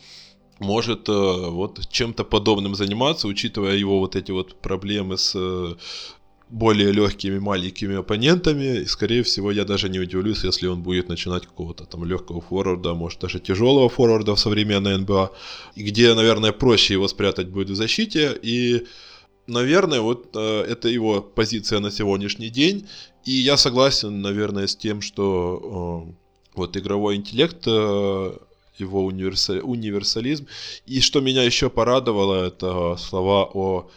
может вот чем-то подобным заниматься, учитывая его вот эти вот проблемы с более легкими маленькими оппонентами. И, скорее всего, я даже не удивлюсь, если он будет начинать какого-то там легкого форварда, может даже тяжелого форварда в современной НБА, где, наверное, проще его спрятать будет в защите. И, наверное, вот э, это его позиция на сегодняшний день. И я согласен, наверное, с тем, что э, вот игровой интеллект э, его универсализм. И что меня еще порадовало, это слова о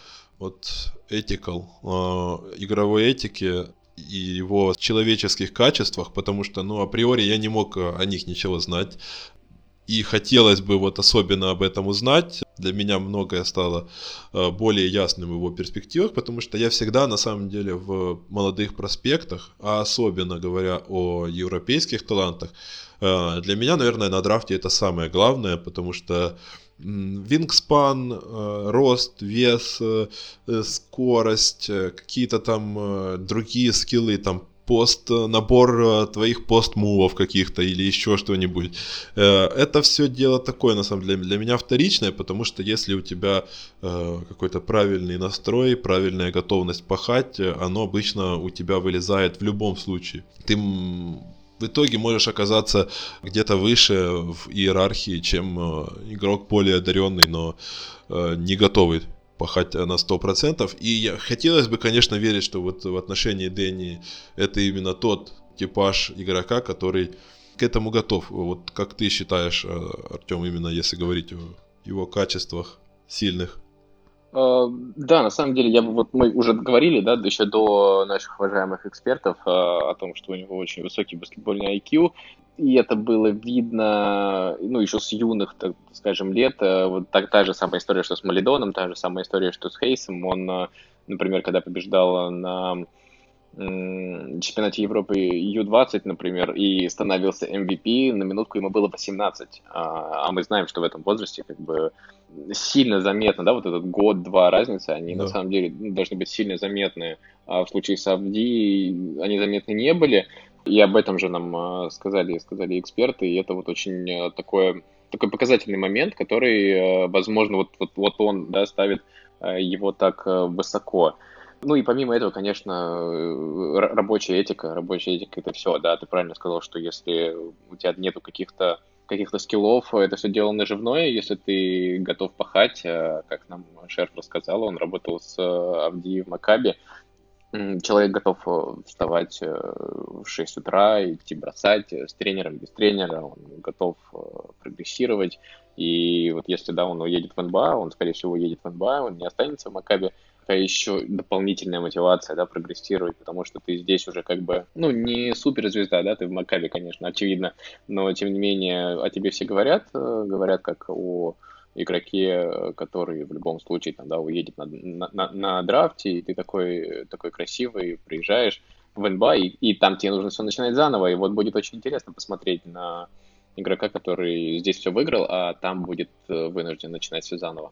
вот ethical, э, игровой этике и его человеческих качествах, потому что, ну, априори я не мог о них ничего знать. и хотелось бы вот особенно об этом узнать. Для меня многое стало э, более ясным в его перспективах, потому что я всегда на самом деле в молодых проспектах, а особенно говоря о европейских талантах, э, для меня, наверное, на драфте это самое главное, потому что Вингспан, э, рост, вес, скорость, какие-то там другие скиллы, там пост, э, набор э, твоих пост-мувов каких-то или еще что-нибудь. Э, это все дело такое, на самом деле, для меня вторичное, потому что если у тебя какой-то правильный настрой, правильная готовность пахать, оно обычно у тебя вылезает в любом случае. Ты в итоге можешь оказаться где-то выше в иерархии, чем игрок более одаренный, но не готовый пахать на 100%. И я, хотелось бы, конечно, верить, что вот в отношении Дэнни это именно тот типаж игрока, который к этому готов. Вот как ты считаешь, э, Артем, именно если говорить о его качествах сильных? Uh, да, на самом деле, я вот мы уже говорили, да, еще до наших уважаемых экспертов uh, о том, что у него очень высокий баскетбольный IQ и это было видно, ну, еще с юных, так скажем, лет. Э, вот так, та же самая история, что с Малидоном, та же самая история, что с Хейсом. Он, э, например, когда побеждал на чемпионате Европы Ю-20, например, и становился MVP, на минутку ему было 18. А, а мы знаем, что в этом возрасте как бы сильно заметно, да, вот этот год-два разницы, они да. на самом деле должны быть сильно заметны. А в случае с Авди они заметны не были. И об этом же нам а, сказали, сказали эксперты, и это вот очень э, такое, такой показательный момент, который, э, возможно, вот, вот, вот он да, ставит его так высоко. Ну и помимо этого, конечно, рабочая этика, рабочая этика это все, да, ты правильно сказал, что если у тебя нету каких-то каких-то скиллов, это все дело наживное, если ты готов пахать, как нам Шерф рассказал, он работал с Авди в Макабе, человек готов э, вставать э, в 6 утра, идти бросать э, с тренером, без тренера, он готов прогрессировать. И вот если, да, он уедет в НБА, он, скорее всего, уедет в НБА, он не останется в Макабе, какая еще дополнительная мотивация, да, прогрессировать, потому что ты здесь уже как бы, ну, не суперзвезда, да, ты в Макабе, конечно, очевидно, но, тем не менее, о тебе все говорят, говорят как о игроке, который в любом случае там, да, уедет на, на, на, на драфте, и ты такой, такой красивый, приезжаешь в НБА, и, и там тебе нужно все начинать заново, и вот будет очень интересно посмотреть на игрока, который здесь все выиграл, а там будет э, вынужден начинать все заново.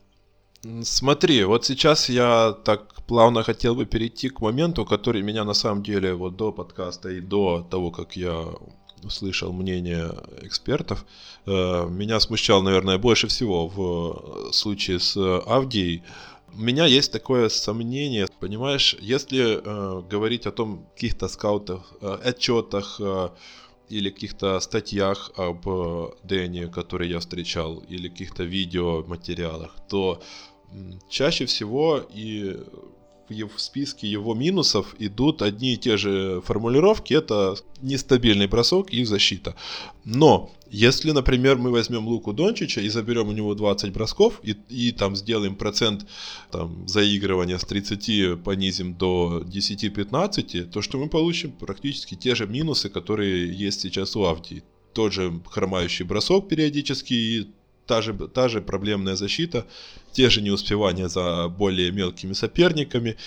Смотри, вот сейчас я так плавно хотел бы перейти к моменту, который меня на самом деле вот до подкаста и до того, как я слышал мнение экспертов. Э, меня смущал, наверное, больше всего в случае с Авдией. У меня есть такое сомнение, понимаешь, если э, говорить о том каких-то скаутах, э, отчетах э, или каких-то статьях об э, Дэне, которые я встречал, или каких-то видео материалах, то чаще всего и в списке его минусов идут одни и те же формулировки. Это нестабильный бросок и защита. Но если, например, мы возьмем Луку Дончича и заберем у него 20 бросков и, и там сделаем процент там, заигрывания с 30 понизим до 10-15, то что мы получим практически те же минусы, которые есть сейчас у Авдии. Тот же хромающий бросок периодически та же, та же проблемная защита, те же неуспевания за более мелкими соперниками.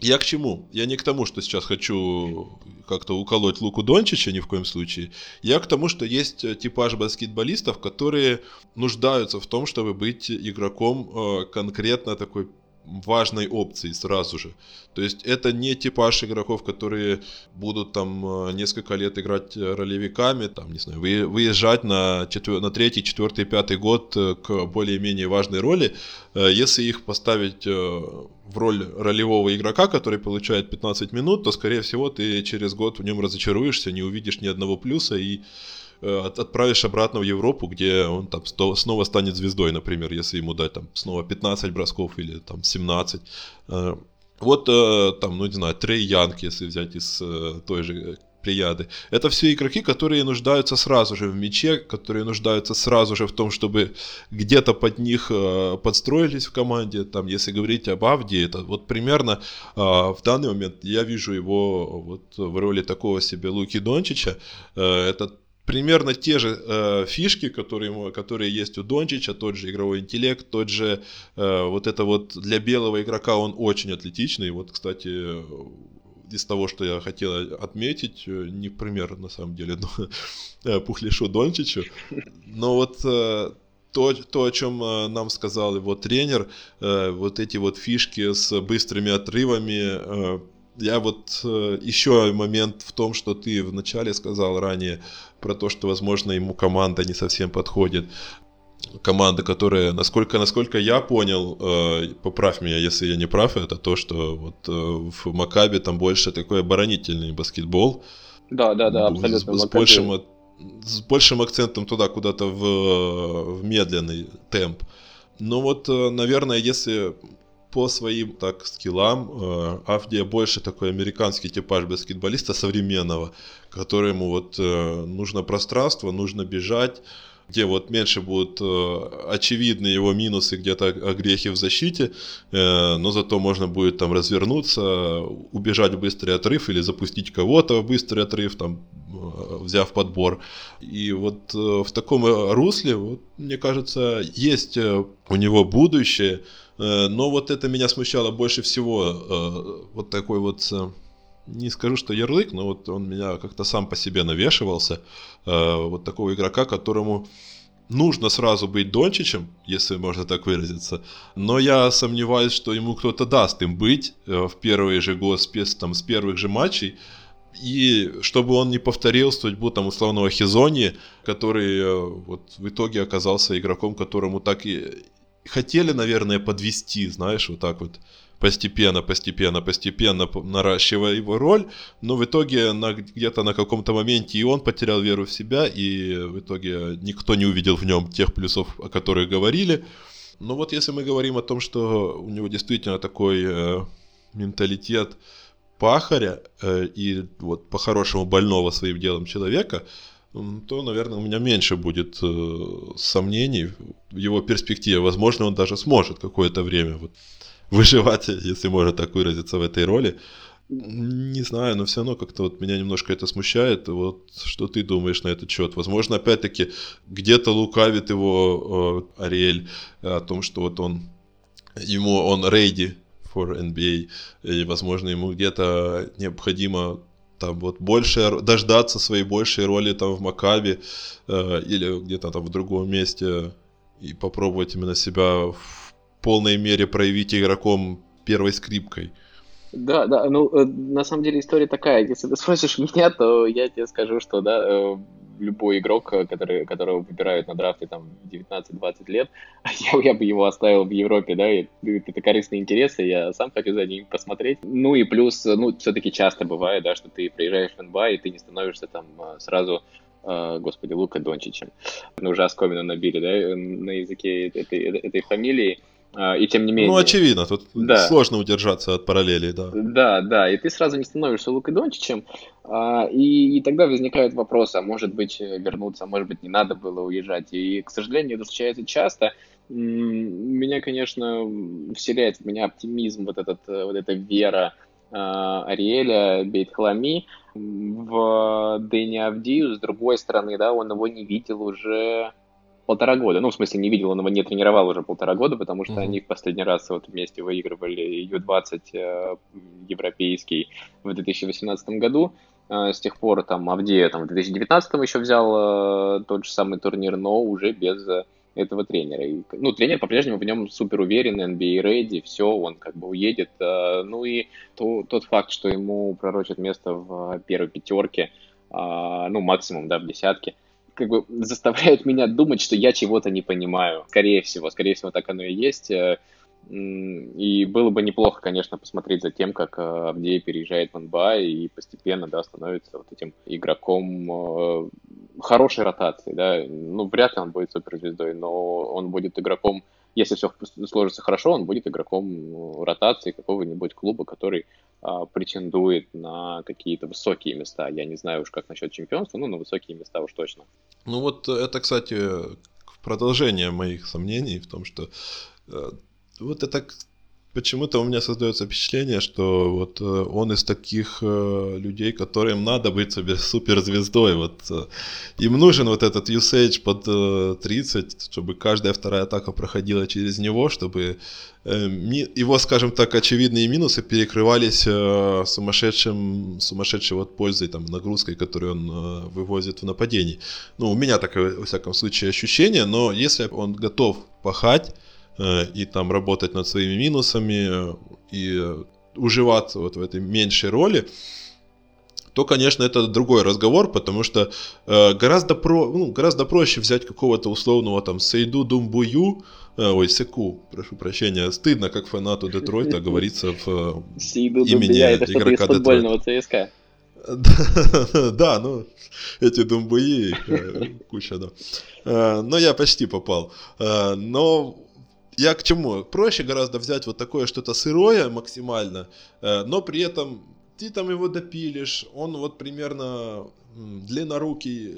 Я к чему? Я не к тому, что сейчас хочу как-то уколоть Луку Дончича, ни в коем случае. Я к тому, что есть типаж баскетболистов, которые нуждаются в том, чтобы быть игроком э, конкретно такой важной опцией сразу же. То есть это не типаж игроков, которые будут там э, несколько лет играть ролевиками, там, не знаю, выезжать на, четвер... на третий, четвертый, пятый год э, к более-менее важной роли. Э, если их поставить в роль ролевого игрока, который получает 15 минут, то, скорее всего, ты через год в нем разочаруешься, не увидишь ни одного плюса и Э, отправишь обратно в Европу, где он там снова станет звездой, например, если ему дать там снова 15 бросков или там 17. Э, вот э, там, ну не знаю, Трей Янг, если взять из той же прияды. Это все игроки, которые нуждаются сразу же в мяче, которые нуждаются сразу же в том, чтобы где-то под них э, подстроились в команде. Там, если говорить об Авди, это вот примерно э, в данный момент я вижу его вот в роли такого себе Луки Дончича. Э, это примерно те же э, фишки, которые, которые есть у Дончича, тот же игровой интеллект, тот же э, вот это вот для белого игрока он очень атлетичный. Вот, кстати, из того, что я хотел отметить, э, не пример на самом деле, но э, Пухлишу Дончичу, но вот э, то, то, о чем нам сказал его тренер, вот эти вот фишки с быстрыми отрывами, я вот еще момент в том, что ты вначале сказал ранее про то, что, возможно, ему команда не совсем подходит команда, которая, насколько, насколько я понял, э, поправь меня, если я не прав, это то, что вот э, в Макабе там больше такой оборонительный баскетбол. Да, да, да, абсолютно. С, с большим, с большим акцентом туда куда-то в, в медленный темп. Но вот, э, наверное, если по своим так скиллам э, Авдия больше такой американский типаж баскетболиста современного, которому вот э, нужно пространство, нужно бежать, где вот меньше будут э, очевидны его минусы, где-то грехи в защите, э, но зато можно будет там развернуться, убежать в быстрый отрыв или запустить кого-то в быстрый отрыв, там, э, взяв подбор. И вот э, в таком русле, вот, мне кажется, есть э, у него будущее, э, но вот это меня смущало больше всего, э, вот такой вот... Э, не скажу, что ярлык, но вот он меня как-то сам по себе навешивался. Э, вот такого игрока, которому нужно сразу быть Дончичем, если можно так выразиться. Но я сомневаюсь, что ему кто-то даст им быть э, в первый же год, с, там, с первых же матчей. И чтобы он не повторил судьбу там условного Хизони, который э, вот в итоге оказался игроком, которому так и хотели, наверное, подвести, знаешь, вот так вот постепенно, постепенно, постепенно наращивая его роль, но в итоге на, где-то на каком-то моменте и он потерял веру в себя, и в итоге никто не увидел в нем тех плюсов, о которых говорили. Но вот если мы говорим о том, что у него действительно такой э, менталитет пахаря э, и вот по-хорошему больного своим делом человека, то, наверное, у меня меньше будет э, сомнений в его перспективе. Возможно, он даже сможет какое-то время вот, выживать, если можно так выразиться, в этой роли. Не знаю, но все равно как-то вот меня немножко это смущает. Вот что ты думаешь на этот счет? Возможно, опять-таки, где-то лукавит его э, Ариэль о том, что вот он ему он ready for NBA, и, возможно, ему где-то необходимо там вот больше дождаться своей большей роли там в Макабе э, или где-то там в другом месте и попробовать именно себя в полной мере проявить игроком первой скрипкой. Да, да, ну, э, на самом деле история такая, если ты спросишь меня, то я тебе скажу, что, да, э, любой игрок, э, который, которого выбирают на драфте там 19-20 лет, я, я бы его оставил в Европе, да, и это корыстные интересы, я сам хочу за ним посмотреть. Ну и плюс, ну, все-таки часто бывает, да, что ты приезжаешь в НБА, и ты не становишься там сразу господи, Лука Дончичем. Ну, уже оскомину набили, да, на языке этой, этой фамилии. А, и тем не менее... Ну, очевидно, тут да. сложно удержаться от параллелей, да. Да, да, и ты сразу не становишься Лукой Дончичем, а, и, и тогда возникают вопросы, а может быть э, вернуться, а может быть не надо было уезжать. И, к сожалению, это случается часто. Меня, конечно, вселяет в меня оптимизм, вот, этот, э, вот эта вера Ариэля Бейтхлами в Дэни Авдию. С другой стороны, да, он его не видел уже полтора года. Ну, в смысле, не видел, он его не тренировал уже полтора года, потому что mm-hmm. они в последний раз вот вместе выигрывали Ю-20 э, европейский в 2018 году. Э, с тех пор там Авдея там, в 2019 еще взял э, тот же самый турнир, но уже без э, этого тренера. И, ну, тренер по-прежнему в нем супер уверен, NBA ready, все, он как бы уедет. Э, ну и то, тот факт, что ему пророчат место в первой пятерке, э, ну, максимум, да, в десятке, как бы заставляет меня думать, что я чего-то не понимаю. Скорее всего, скорее всего, так оно и есть. Э, и было бы неплохо, конечно, посмотреть за тем, как э, Авдея переезжает в НБА и постепенно, да, становится вот этим игроком э, хорошей ротации, да. Ну, вряд ли он будет суперзвездой, но он будет игроком если все сложится хорошо, он будет игроком ротации какого-нибудь клуба, который а, претендует на какие-то высокие места. Я не знаю уж как насчет чемпионства, но на высокие места уж точно. Ну вот это, кстати, продолжение моих сомнений в том, что э, вот это почему-то у меня создается впечатление, что вот э, он из таких э, людей, которым надо быть себе суперзвездой. Вот э, им нужен вот этот usage под э, 30, чтобы каждая вторая атака проходила через него, чтобы его, скажем так, очевидные минусы перекрывались сумасшедшим, сумасшедшей вот пользой, там, нагрузкой, которую он вывозит в нападении. Ну, у меня такое, во всяком случае, ощущение, но если он готов пахать, и там работать над своими минусами э, и уживаться вот в этой меньшей роли, то, конечно, это другой разговор, потому что э, гораздо, про, ну, гораздо проще взять какого-то условного там Сейду Думбую, э, ой, Секу, прошу прощения, стыдно, как фанату Детройта говорится в э, Сейду имени это игрока из футбольного ЦСКА. Да, ну, эти думбуи, куча, да. Но я почти попал. Но я к чему? Проще гораздо взять вот такое что-то сырое максимально, э, но при этом ты там его допилишь, он вот примерно длиннорукий,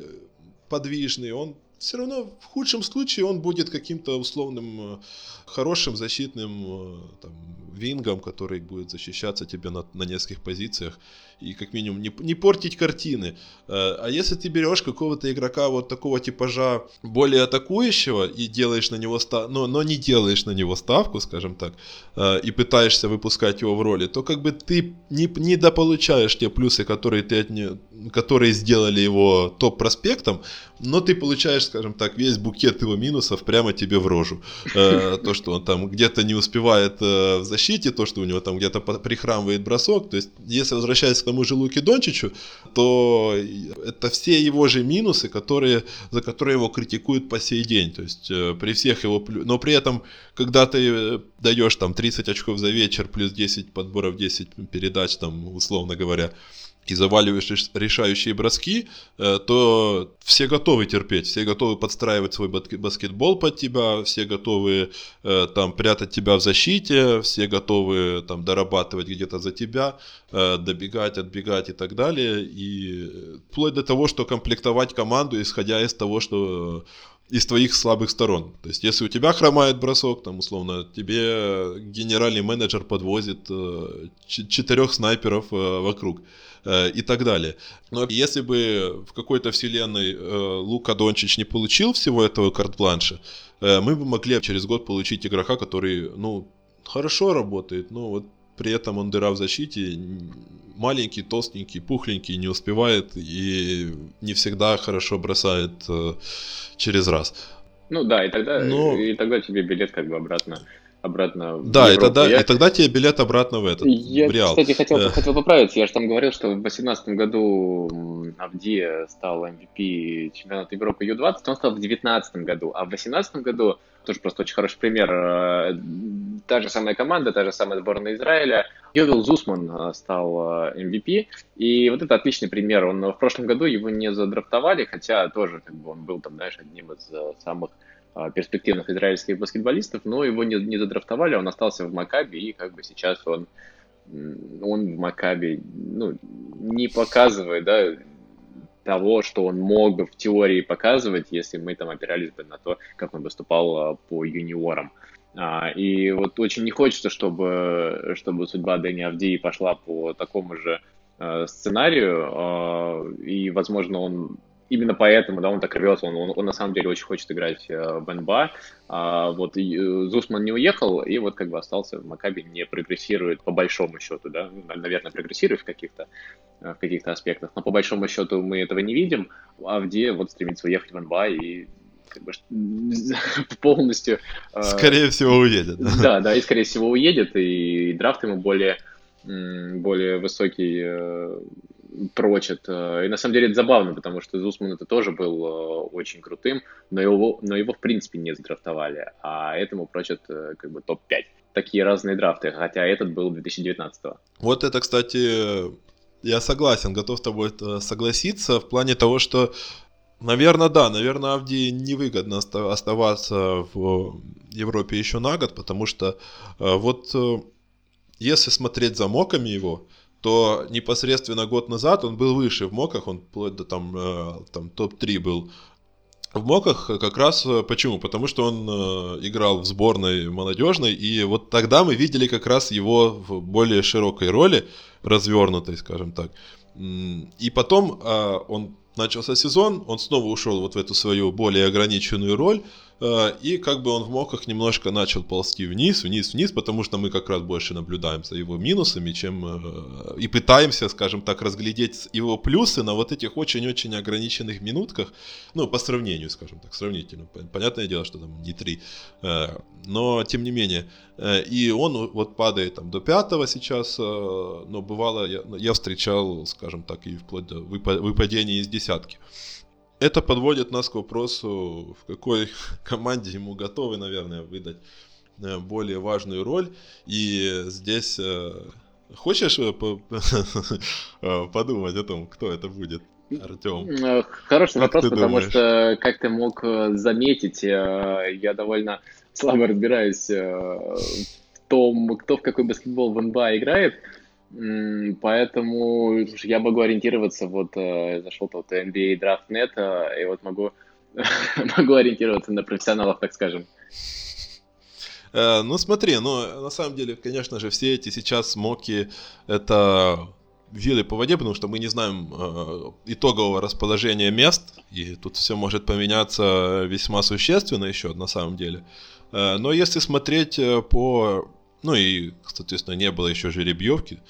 подвижный, он все равно в худшем случае он будет каким-то условным э, хорошим защитным э, там, вингом, который будет защищаться тебе на, на нескольких позициях и как минимум не, не портить картины. Э, а если ты берешь какого-то игрока вот такого типажа более атакующего и делаешь на него ставку, но, но не делаешь на него ставку, скажем так, э, и пытаешься выпускать его в роли, то как бы ты не, не дополучаешь те плюсы, которые, ты от не, которые сделали его топ-проспектом, но ты получаешь, скажем так, весь букет его минусов прямо тебе в рожу. Э, то, что он там где-то не успевает в защите, то, что у него там где-то прихрамывает бросок. То есть, если возвращаясь к тому же Луки Дончичу, то это все его же минусы, которые, за которые его критикуют по сей день. То есть э, при всех его... Но при этом, когда ты э, даешь там 30 очков за вечер, плюс 10 подборов, 10 передач, там, условно говоря, и заваливаешь решающие броски, э, то все готовы терпеть, все готовы подстраивать свой баскетбол под тебя, все готовы э, там прятать тебя в защите, все готовы там дорабатывать где-то за тебя, э, добегать, отбегать и так далее. И вплоть до того, что комплектовать команду, исходя из того, что из твоих слабых сторон. То есть, если у тебя хромает бросок, там, условно, тебе генеральный менеджер подвозит четырех снайперов вокруг. Э, и так далее. Но если бы в какой-то вселенной э, Лука Дончич не получил всего этого карт-бланша, э, мы бы могли через год получить игрока, который, ну, хорошо работает, но вот при этом он дыра в защите, маленький, толстенький, пухленький, не успевает и не всегда хорошо бросает через раз. Ну да, и тогда, но... и тогда тебе билет как бы обратно обратно да, в Европу. и тогда, я... и тогда тебе билет обратно в этот, я, в Реал. кстати, хотел, э. хотел поправить, я же там говорил, что в 2018 году Авдия стал MVP чемпионата Европы Ю-20, он стал в 2019 году, а в 2018 году, тоже просто очень хороший пример, э, та же самая команда, та же самая сборная Израиля, Йовил Зусман э, стал MVP, и вот это отличный пример, он в прошлом году его не задрафтовали, хотя тоже как бы он был там, знаешь, одним из самых перспективных израильских баскетболистов, но его не, не задрафтовали, он остался в Макабе, и как бы сейчас он, он в Макабе ну, не показывает да, того, что он мог бы в теории показывать, если мы там опирались бы на то, как он выступал а, по юниорам. А, и вот очень не хочется, чтобы, чтобы судьба Дэни Авдии пошла по такому же сценарию, и, возможно, он именно поэтому, да, он так рвется, он, он, он на самом деле очень хочет играть э, в НБА. А, вот и, э, Зусман не уехал, и вот как бы остался в Макаби, не прогрессирует по большому счету, да, ну, наверное, прогрессирует в каких-то э, в каких-то аспектах, но по большому счету мы этого не видим, а где вот стремится уехать в НБА и как бы полностью... Скорее всего, уедет. Да, да, и скорее всего уедет, и, и драфт ему более более высокий прочат. Э, и на самом деле это забавно, потому что Зусман это тоже был э, очень крутым, но его, но его в принципе не задрафтовали, а этому прочат э, как бы топ-5. Такие разные драфты, хотя этот был 2019 -го. Вот это, кстати, я согласен, готов с тобой согласиться в плане того, что Наверное, да. Наверное, Авди невыгодно оставаться в Европе еще на год, потому что вот если смотреть за моками его, то непосредственно год назад он был выше в моках, он вплоть до там, э, там топ-3 был в Моках как раз почему? Потому что он э, играл в сборной молодежной, и вот тогда мы видели как раз его в более широкой роли, развернутой, скажем так. И потом э, он начался сезон, он снова ушел вот в эту свою более ограниченную роль, Э, и как бы он в моках немножко начал ползти вниз, вниз, вниз, потому что мы как раз больше наблюдаем за его минусами, чем э, и пытаемся, скажем так, разглядеть его плюсы на вот этих очень-очень ограниченных минутках, ну, по сравнению, скажем так, сравнительно. Понятное дело, что там не три, э, но тем не менее. И он вот падает там до пятого сейчас, но бывало, я, я встречал, скажем так, и вплоть до выпадения из десятки это подводит нас к вопросу, в какой команде ему готовы, наверное, выдать э, более важную роль. И здесь э, хочешь э, подумать о том, кто это будет? Артем. Хороший как вопрос, потому думаешь? что, как ты мог заметить, я довольно слабо разбираюсь в том, кто в какой баскетбол в НБА играет. Поэтому я могу ориентироваться, вот э, зашел тут NBA Draft.net, э, и вот могу, могу ориентироваться на профессионалов, так скажем. Э, ну смотри, ну на самом деле, конечно же, все эти сейчас моки это вилы по воде, потому что мы не знаем э, итогового расположения мест, и тут все может поменяться весьма существенно еще на самом деле. Э, но если смотреть по ну и, соответственно, не было еще жеребьевки.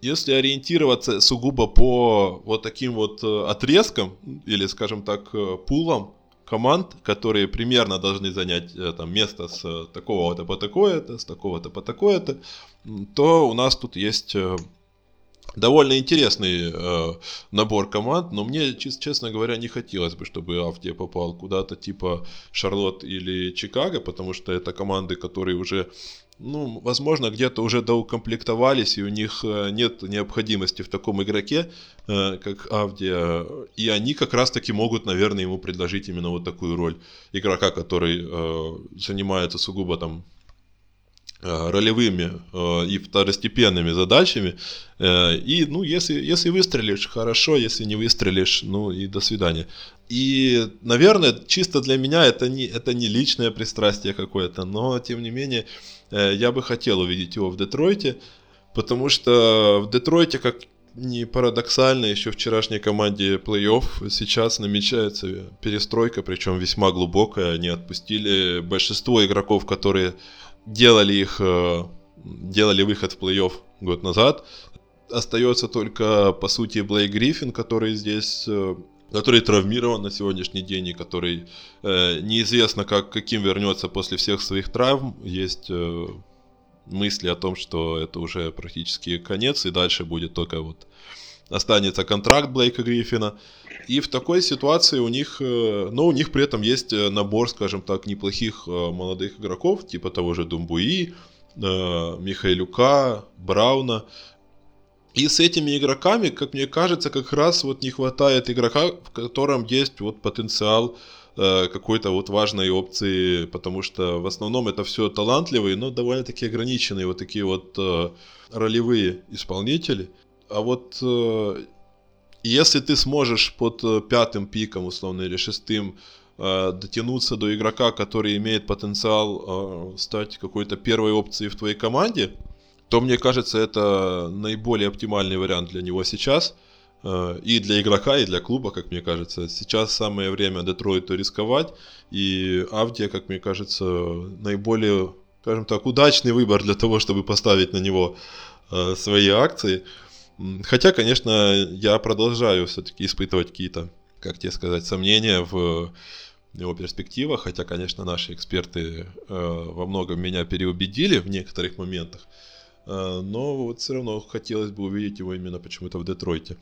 Если ориентироваться сугубо по вот таким вот э, отрезкам, или, скажем так, э, пулам команд, которые примерно должны занять э, там, место с такого-то по такое-то, с такого-то по такое-то, то у нас тут есть довольно интересный э, набор команд, но мне, честно говоря, не хотелось бы, чтобы Авдия попал куда-то типа Шарлот или Чикаго, потому что это команды, которые уже ну, возможно, где-то уже доукомплектовались, и у них э, нет необходимости в таком игроке, э, как Авдия, и они как раз-таки могут, наверное, ему предложить именно вот такую роль игрока, который э, занимается сугубо там ролевыми и второстепенными задачами. И, ну, если, если выстрелишь, хорошо, если не выстрелишь, ну и до свидания. И, наверное, чисто для меня это не, это не личное пристрастие какое-то, но, тем не менее, Э, я бы хотел увидеть его в Детройте, потому что в Детройте, как не парадоксально, еще вчерашней команде плей-офф сейчас намечается перестройка, причем весьма глубокая. Они отпустили большинство игроков, которые делали их, э, делали выход в плей-офф год назад. Остается только, по сути, Блейк Гриффин, который здесь э, который травмирован на сегодняшний день и который э, неизвестно, как, каким вернется после всех своих травм. Есть э, мысли о том, что это уже практически конец, и дальше будет только вот останется контракт Блейка Гриффина. И в такой ситуации у них, э, но у них при этом есть э, набор, скажем так, неплохих э, молодых игроков, типа того же Думбуи, Михайлюка, Брауна, и с этими игроками, как мне кажется, как раз вот не хватает игрока, в котором есть вот потенциал э, какой-то вот важной опции, потому что в основном это все талантливые, но довольно-таки ограниченные вот такие вот э, ролевые исполнители. А вот э, если ты сможешь под э, пятым пиком, условно, или шестым э, дотянуться до игрока, который имеет потенциал стать какой-то первой опцией в твоей команде, то мне кажется, это наиболее оптимальный вариант для него сейчас. Э, и для игрока, и для клуба, как мне кажется. Сейчас самое время Детройту рисковать. И Авдия, как мне кажется, наиболее, скажем так, удачный выбор для того, чтобы поставить на него э, свои акции. Хотя, конечно, я продолжаю все-таки испытывать какие-то, как тебе сказать, сомнения в его перспективах. Хотя, конечно, наши эксперты э, во многом меня переубедили в некоторых моментах. Э, но вот все равно хотелось бы увидеть его именно почему-то в Детройте.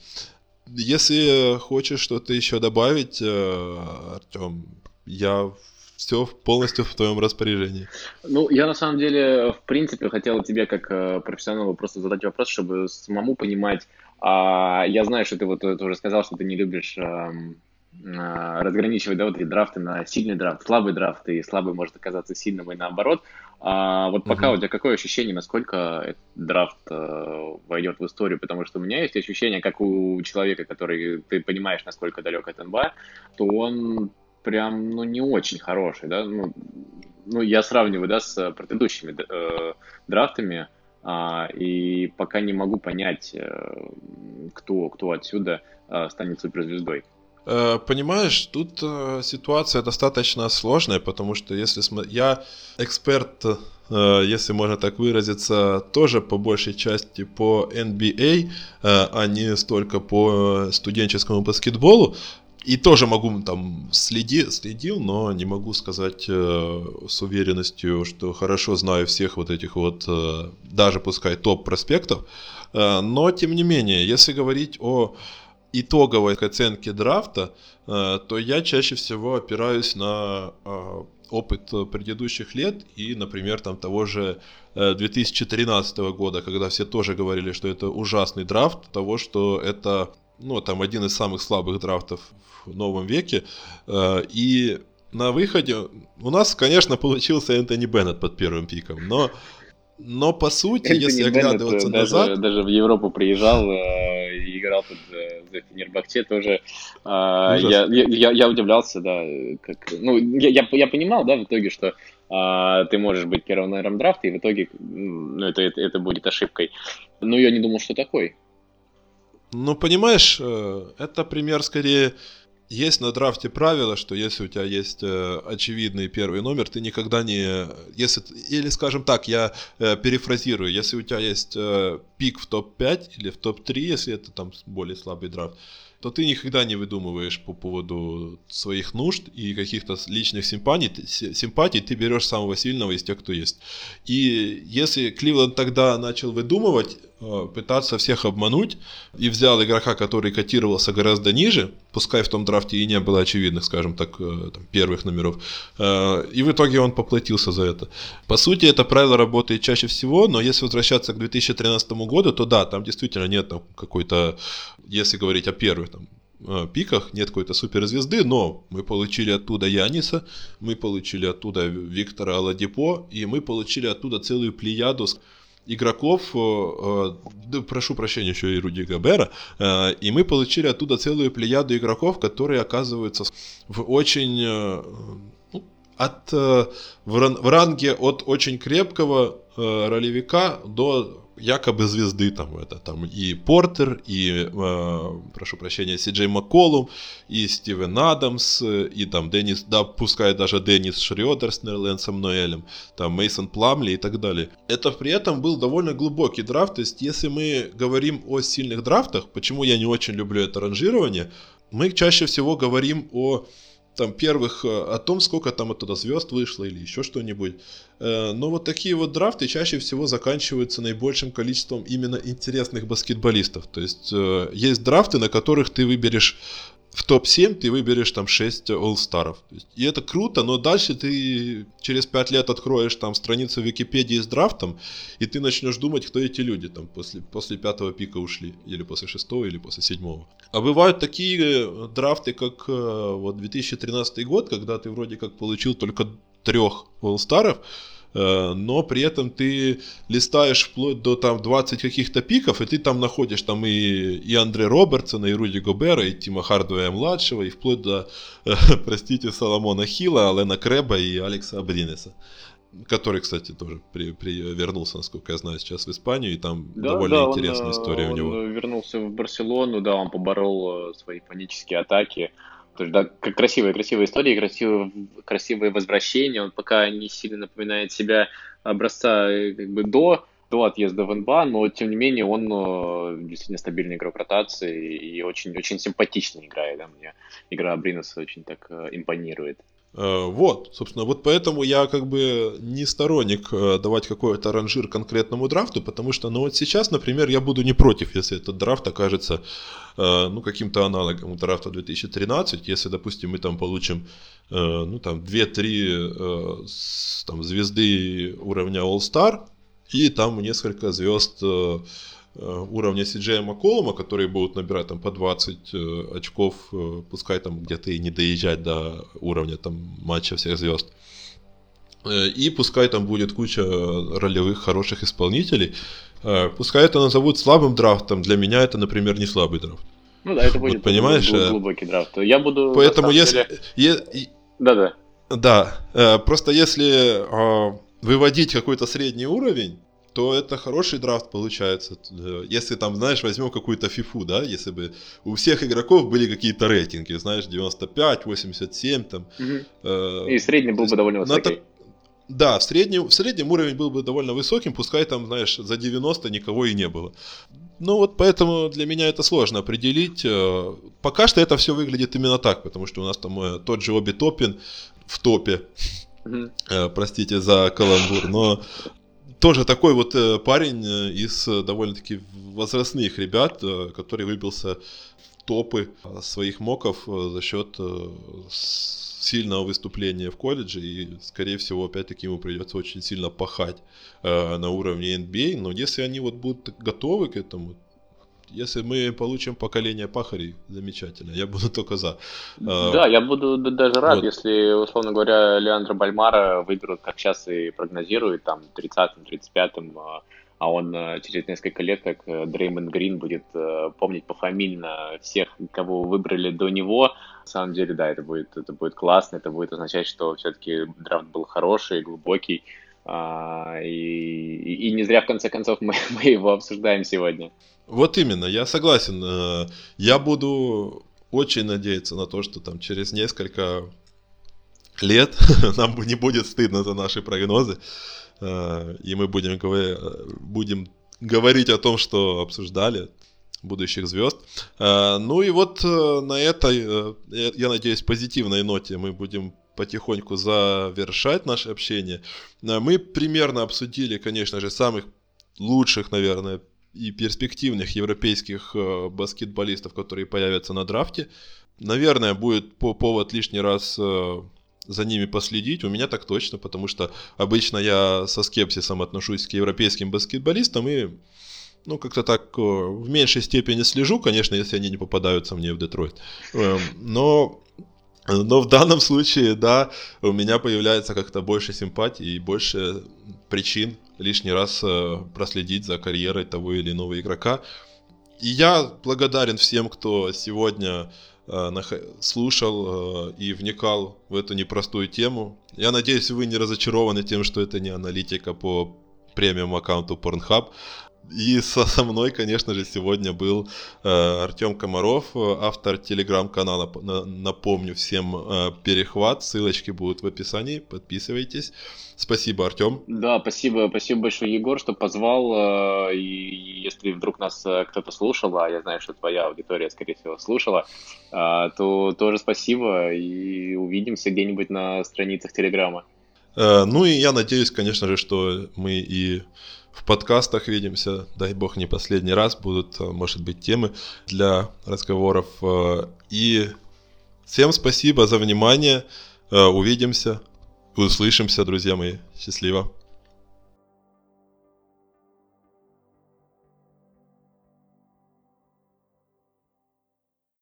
Если хочешь что-то еще добавить, э, Артем, я все полностью в твоем распоряжении. Ну, я на самом деле, в принципе, хотел тебе как э, профессионалу просто задать вопрос, чтобы самому понимать. А, я знаю, что ты вот уже сказал, что ты не любишь эм, разграничивать да, вот эти драфты на сильный драфт, слабый драфт, и слабый может оказаться сильным, и наоборот. А вот пока uh-huh. у тебя какое ощущение, насколько этот драфт э, войдет в историю? Потому что у меня есть ощущение, как у человека, который ты понимаешь, насколько далек от НБА, то он прям, ну, не очень хороший, да, ну, ну я сравниваю, да, с предыдущими э, драфтами, э, и пока не могу понять, э, кто, кто отсюда э, станет суперзвездой. Э, понимаешь, тут э, ситуация достаточно сложная, потому что если см... я эксперт, э, если можно так выразиться, тоже по большей части по NBA, а не столько по студенческому баскетболу. И тоже могу там следи, следил, но не могу сказать э, с уверенностью, что хорошо знаю всех вот этих вот, э, даже пускай топ проспектов. Э, но тем не менее, если говорить о итоговой оценке драфта, э, то я чаще всего опираюсь на э, опыт предыдущих лет и, например, там того же 2013 э, года, когда все тоже говорили, что это ужасный драфт, того, что это, ну, там один из самых слабых драфтов в новом веке, и на выходе у нас, конечно, получился Энтони Беннет под первым пиком, но но по сути, Энтони если Беннет оглядываться даже, назад... Даже в Европу приезжал и играл под за Фенербахче тоже. Э, я, я, я удивлялся, да, как... Ну, я, я, я понимал, да, в итоге, что э, ты можешь быть первым номером драфта, и в итоге ну, это, это, это будет ошибкой. Но я не думал, что такой. Ну, понимаешь, э, это пример скорее есть на драфте правило, что если у тебя есть э, очевидный первый номер, ты никогда не... Если, или, скажем так, я э, перефразирую, если у тебя есть э, пик в топ-5 или в топ-3, если это там более слабый драфт, то ты никогда не выдумываешь по поводу своих нужд и каких-то личных симпатий, симпатий, ты берешь самого сильного из тех, кто есть. И если Кливленд тогда начал выдумывать, пытаться всех обмануть, и взял игрока, который котировался гораздо ниже, пускай в том драфте и не было очевидных, скажем так, э, там, первых номеров, э, и в итоге он поплатился за это. По сути, это правило работает чаще всего, но если возвращаться к 2013 году, то да, там действительно нет там, какой-то, если говорить о первых там, э, пиках, нет какой-то суперзвезды, но мы получили оттуда Яниса, мы получили оттуда Виктора Аладипо, и мы получили оттуда целую плеяду игроков, э, э, прошу прощения, еще и Руди Габера, э, и мы получили оттуда целую плеяду игроков, которые оказываются в очень ну, от, в ранге от очень крепкого ролевика до якобы звезды там это там и Портер, и э, прошу прощения, Си Джей Макколум, и Стивен Адамс, и там Деннис, да, пускай даже Деннис Шрёдер с Нерлэнсом Ноэлем, там Мейсон Пламли и так далее. Это при этом был довольно глубокий драфт, то есть если мы говорим о сильных драфтах, почему я не очень люблю это ранжирование, мы чаще всего говорим о там первых э, о том, сколько там оттуда звезд вышло или еще что-нибудь. Э, но вот такие вот драфты чаще всего заканчиваются наибольшим количеством именно интересных баскетболистов. То есть э, есть драфты, на которых ты выберешь в топ-7 ты выберешь там 6 олл-старов. И это круто, но дальше ты через 5 лет откроешь там страницу Википедии с драфтом, и ты начнешь думать, кто эти люди там после, после пятого пика ушли, или после шестого, или после седьмого. А бывают такие э, драфты, как э, вот 2013 год, когда ты вроде как получил только трех Э, но при этом ты листаешь вплоть до там 20 каких-то пиков, и ты там находишь там и, и Андре Робертсона, и Руди Гобера, и Тима Хардуэя младшего, и вплоть до, э, простите, Соломона Хилла, Алена Крэба и Алекса Абринеса который, кстати, тоже при, при, вернулся, насколько я знаю, сейчас в Испанию, и там да, довольно да, интересная он, история он у него. вернулся в Барселону, да, он поборол э, свои панические атаки, то есть, да, красивые, красивые истории, красивые, красивые возвращения. Он пока не сильно напоминает себя образца э, как бы до, до отъезда в НБА, но тем не менее он э, действительно стабильный игрок ротации и очень, очень симпатично играет. Да, мне игра Абриноса очень так э, импонирует. Э, вот, собственно, вот поэтому я как бы не сторонник э, давать какой-то ранжир конкретному драфту, потому что, ну вот сейчас, например, я буду не против, если этот драфт окажется, э, ну, каким-то аналогом драфта 2013, если, допустим, мы там получим, ну, там, 2-3 там, звезды уровня All-Star, и там несколько звезд уровня Сиджея Макколума, которые будут набирать там по 20 э, очков, э, пускай там где-то и не доезжать до уровня там матча всех звезд. И пускай там будет куча ролевых хороших исполнителей. Пускай это назовут слабым драфтом, для меня это, например, не слабый драфт. Ну да, это будет вот, понимаешь, глубокий драфт. Я буду... Поэтому если, деле... Да-да. Да, просто если выводить какой-то средний уровень, то это хороший драфт получается. Если там, знаешь, возьмем какую-то фифу, да, если бы у всех игроков были какие-то рейтинги, знаешь, 95, 87 там. Угу. Э, И средний был бы довольно высокий. Да, в среднем, в среднем уровень был бы довольно высоким, пускай там, знаешь, за 90 никого и не было. Ну вот поэтому для меня это сложно определить. Э, пока что это все выглядит именно так, потому что у нас там э, тот же Оби Топин в топе. Простите за каламбур, но тоже такой вот э, парень э, из э, довольно-таки возрастных ребят, который выбился топы своих моков за счет сильного выступления в колледже, и, скорее всего, опять-таки ему придется очень сильно пахать на уровне NBA, но если они вот будут готовы к этому, если мы получим поколение пахарей, замечательно. Я буду только за. А, да, я буду даже рад, вот. если, условно говоря, Леандра Бальмара выберут, как сейчас и прогнозируют, там, 30-м, 35-м, а, а он а, через несколько лет, как э, Дреймон Грин, будет э, помнить пофамильно всех, кого выбрали до него. На самом деле, да, это будет, это будет классно, это будет означать, что все-таки драфт был хороший, глубокий, и, и не зря, в конце концов, мы, мы его обсуждаем сегодня. Вот именно, я согласен. Э, я буду очень надеяться на то, что там через несколько лет нам не будет стыдно за наши прогнозы. Э, и мы будем, будем говорить о том, что обсуждали будущих звезд. Э, ну и вот на этой, я надеюсь, позитивной ноте мы будем потихоньку завершать наше общение. Мы примерно обсудили, конечно же, самых лучших, наверное, и перспективных европейских э, баскетболистов, которые появятся на драфте. Наверное, будет по повод лишний раз э, за ними последить. У меня так точно, потому что обычно я со скепсисом отношусь к европейским баскетболистам и ну, как-то так э, в меньшей степени слежу, конечно, если они не попадаются мне в Детройт. Эм, но но в данном случае, да, у меня появляется как-то больше симпатии и больше причин лишний раз э, проследить за карьерой того или иного игрока. И я благодарен всем, кто сегодня э, слушал э, и вникал в эту непростую тему. Я надеюсь, вы не разочарованы тем, что это не аналитика по премиум аккаунту Pornhub. И со, со мной, конечно же, сегодня был э, Артем Комаров, автор телеграм-канала. Напомню всем э, перехват, ссылочки будут в описании, подписывайтесь. Спасибо, Артем. Да, спасибо, спасибо большое, Егор, что позвал. Э, и если вдруг нас э, кто-то слушал, а я знаю, что твоя аудитория, скорее всего, слушала, э, то тоже спасибо и увидимся где-нибудь на страницах Телеграма. Э, ну и я надеюсь, конечно же, что мы и в подкастах видимся. Дай бог не последний раз будут, э, может быть, темы для разговоров. Э, и всем спасибо за внимание. Э, увидимся, услышимся, друзья мои. Счастливо.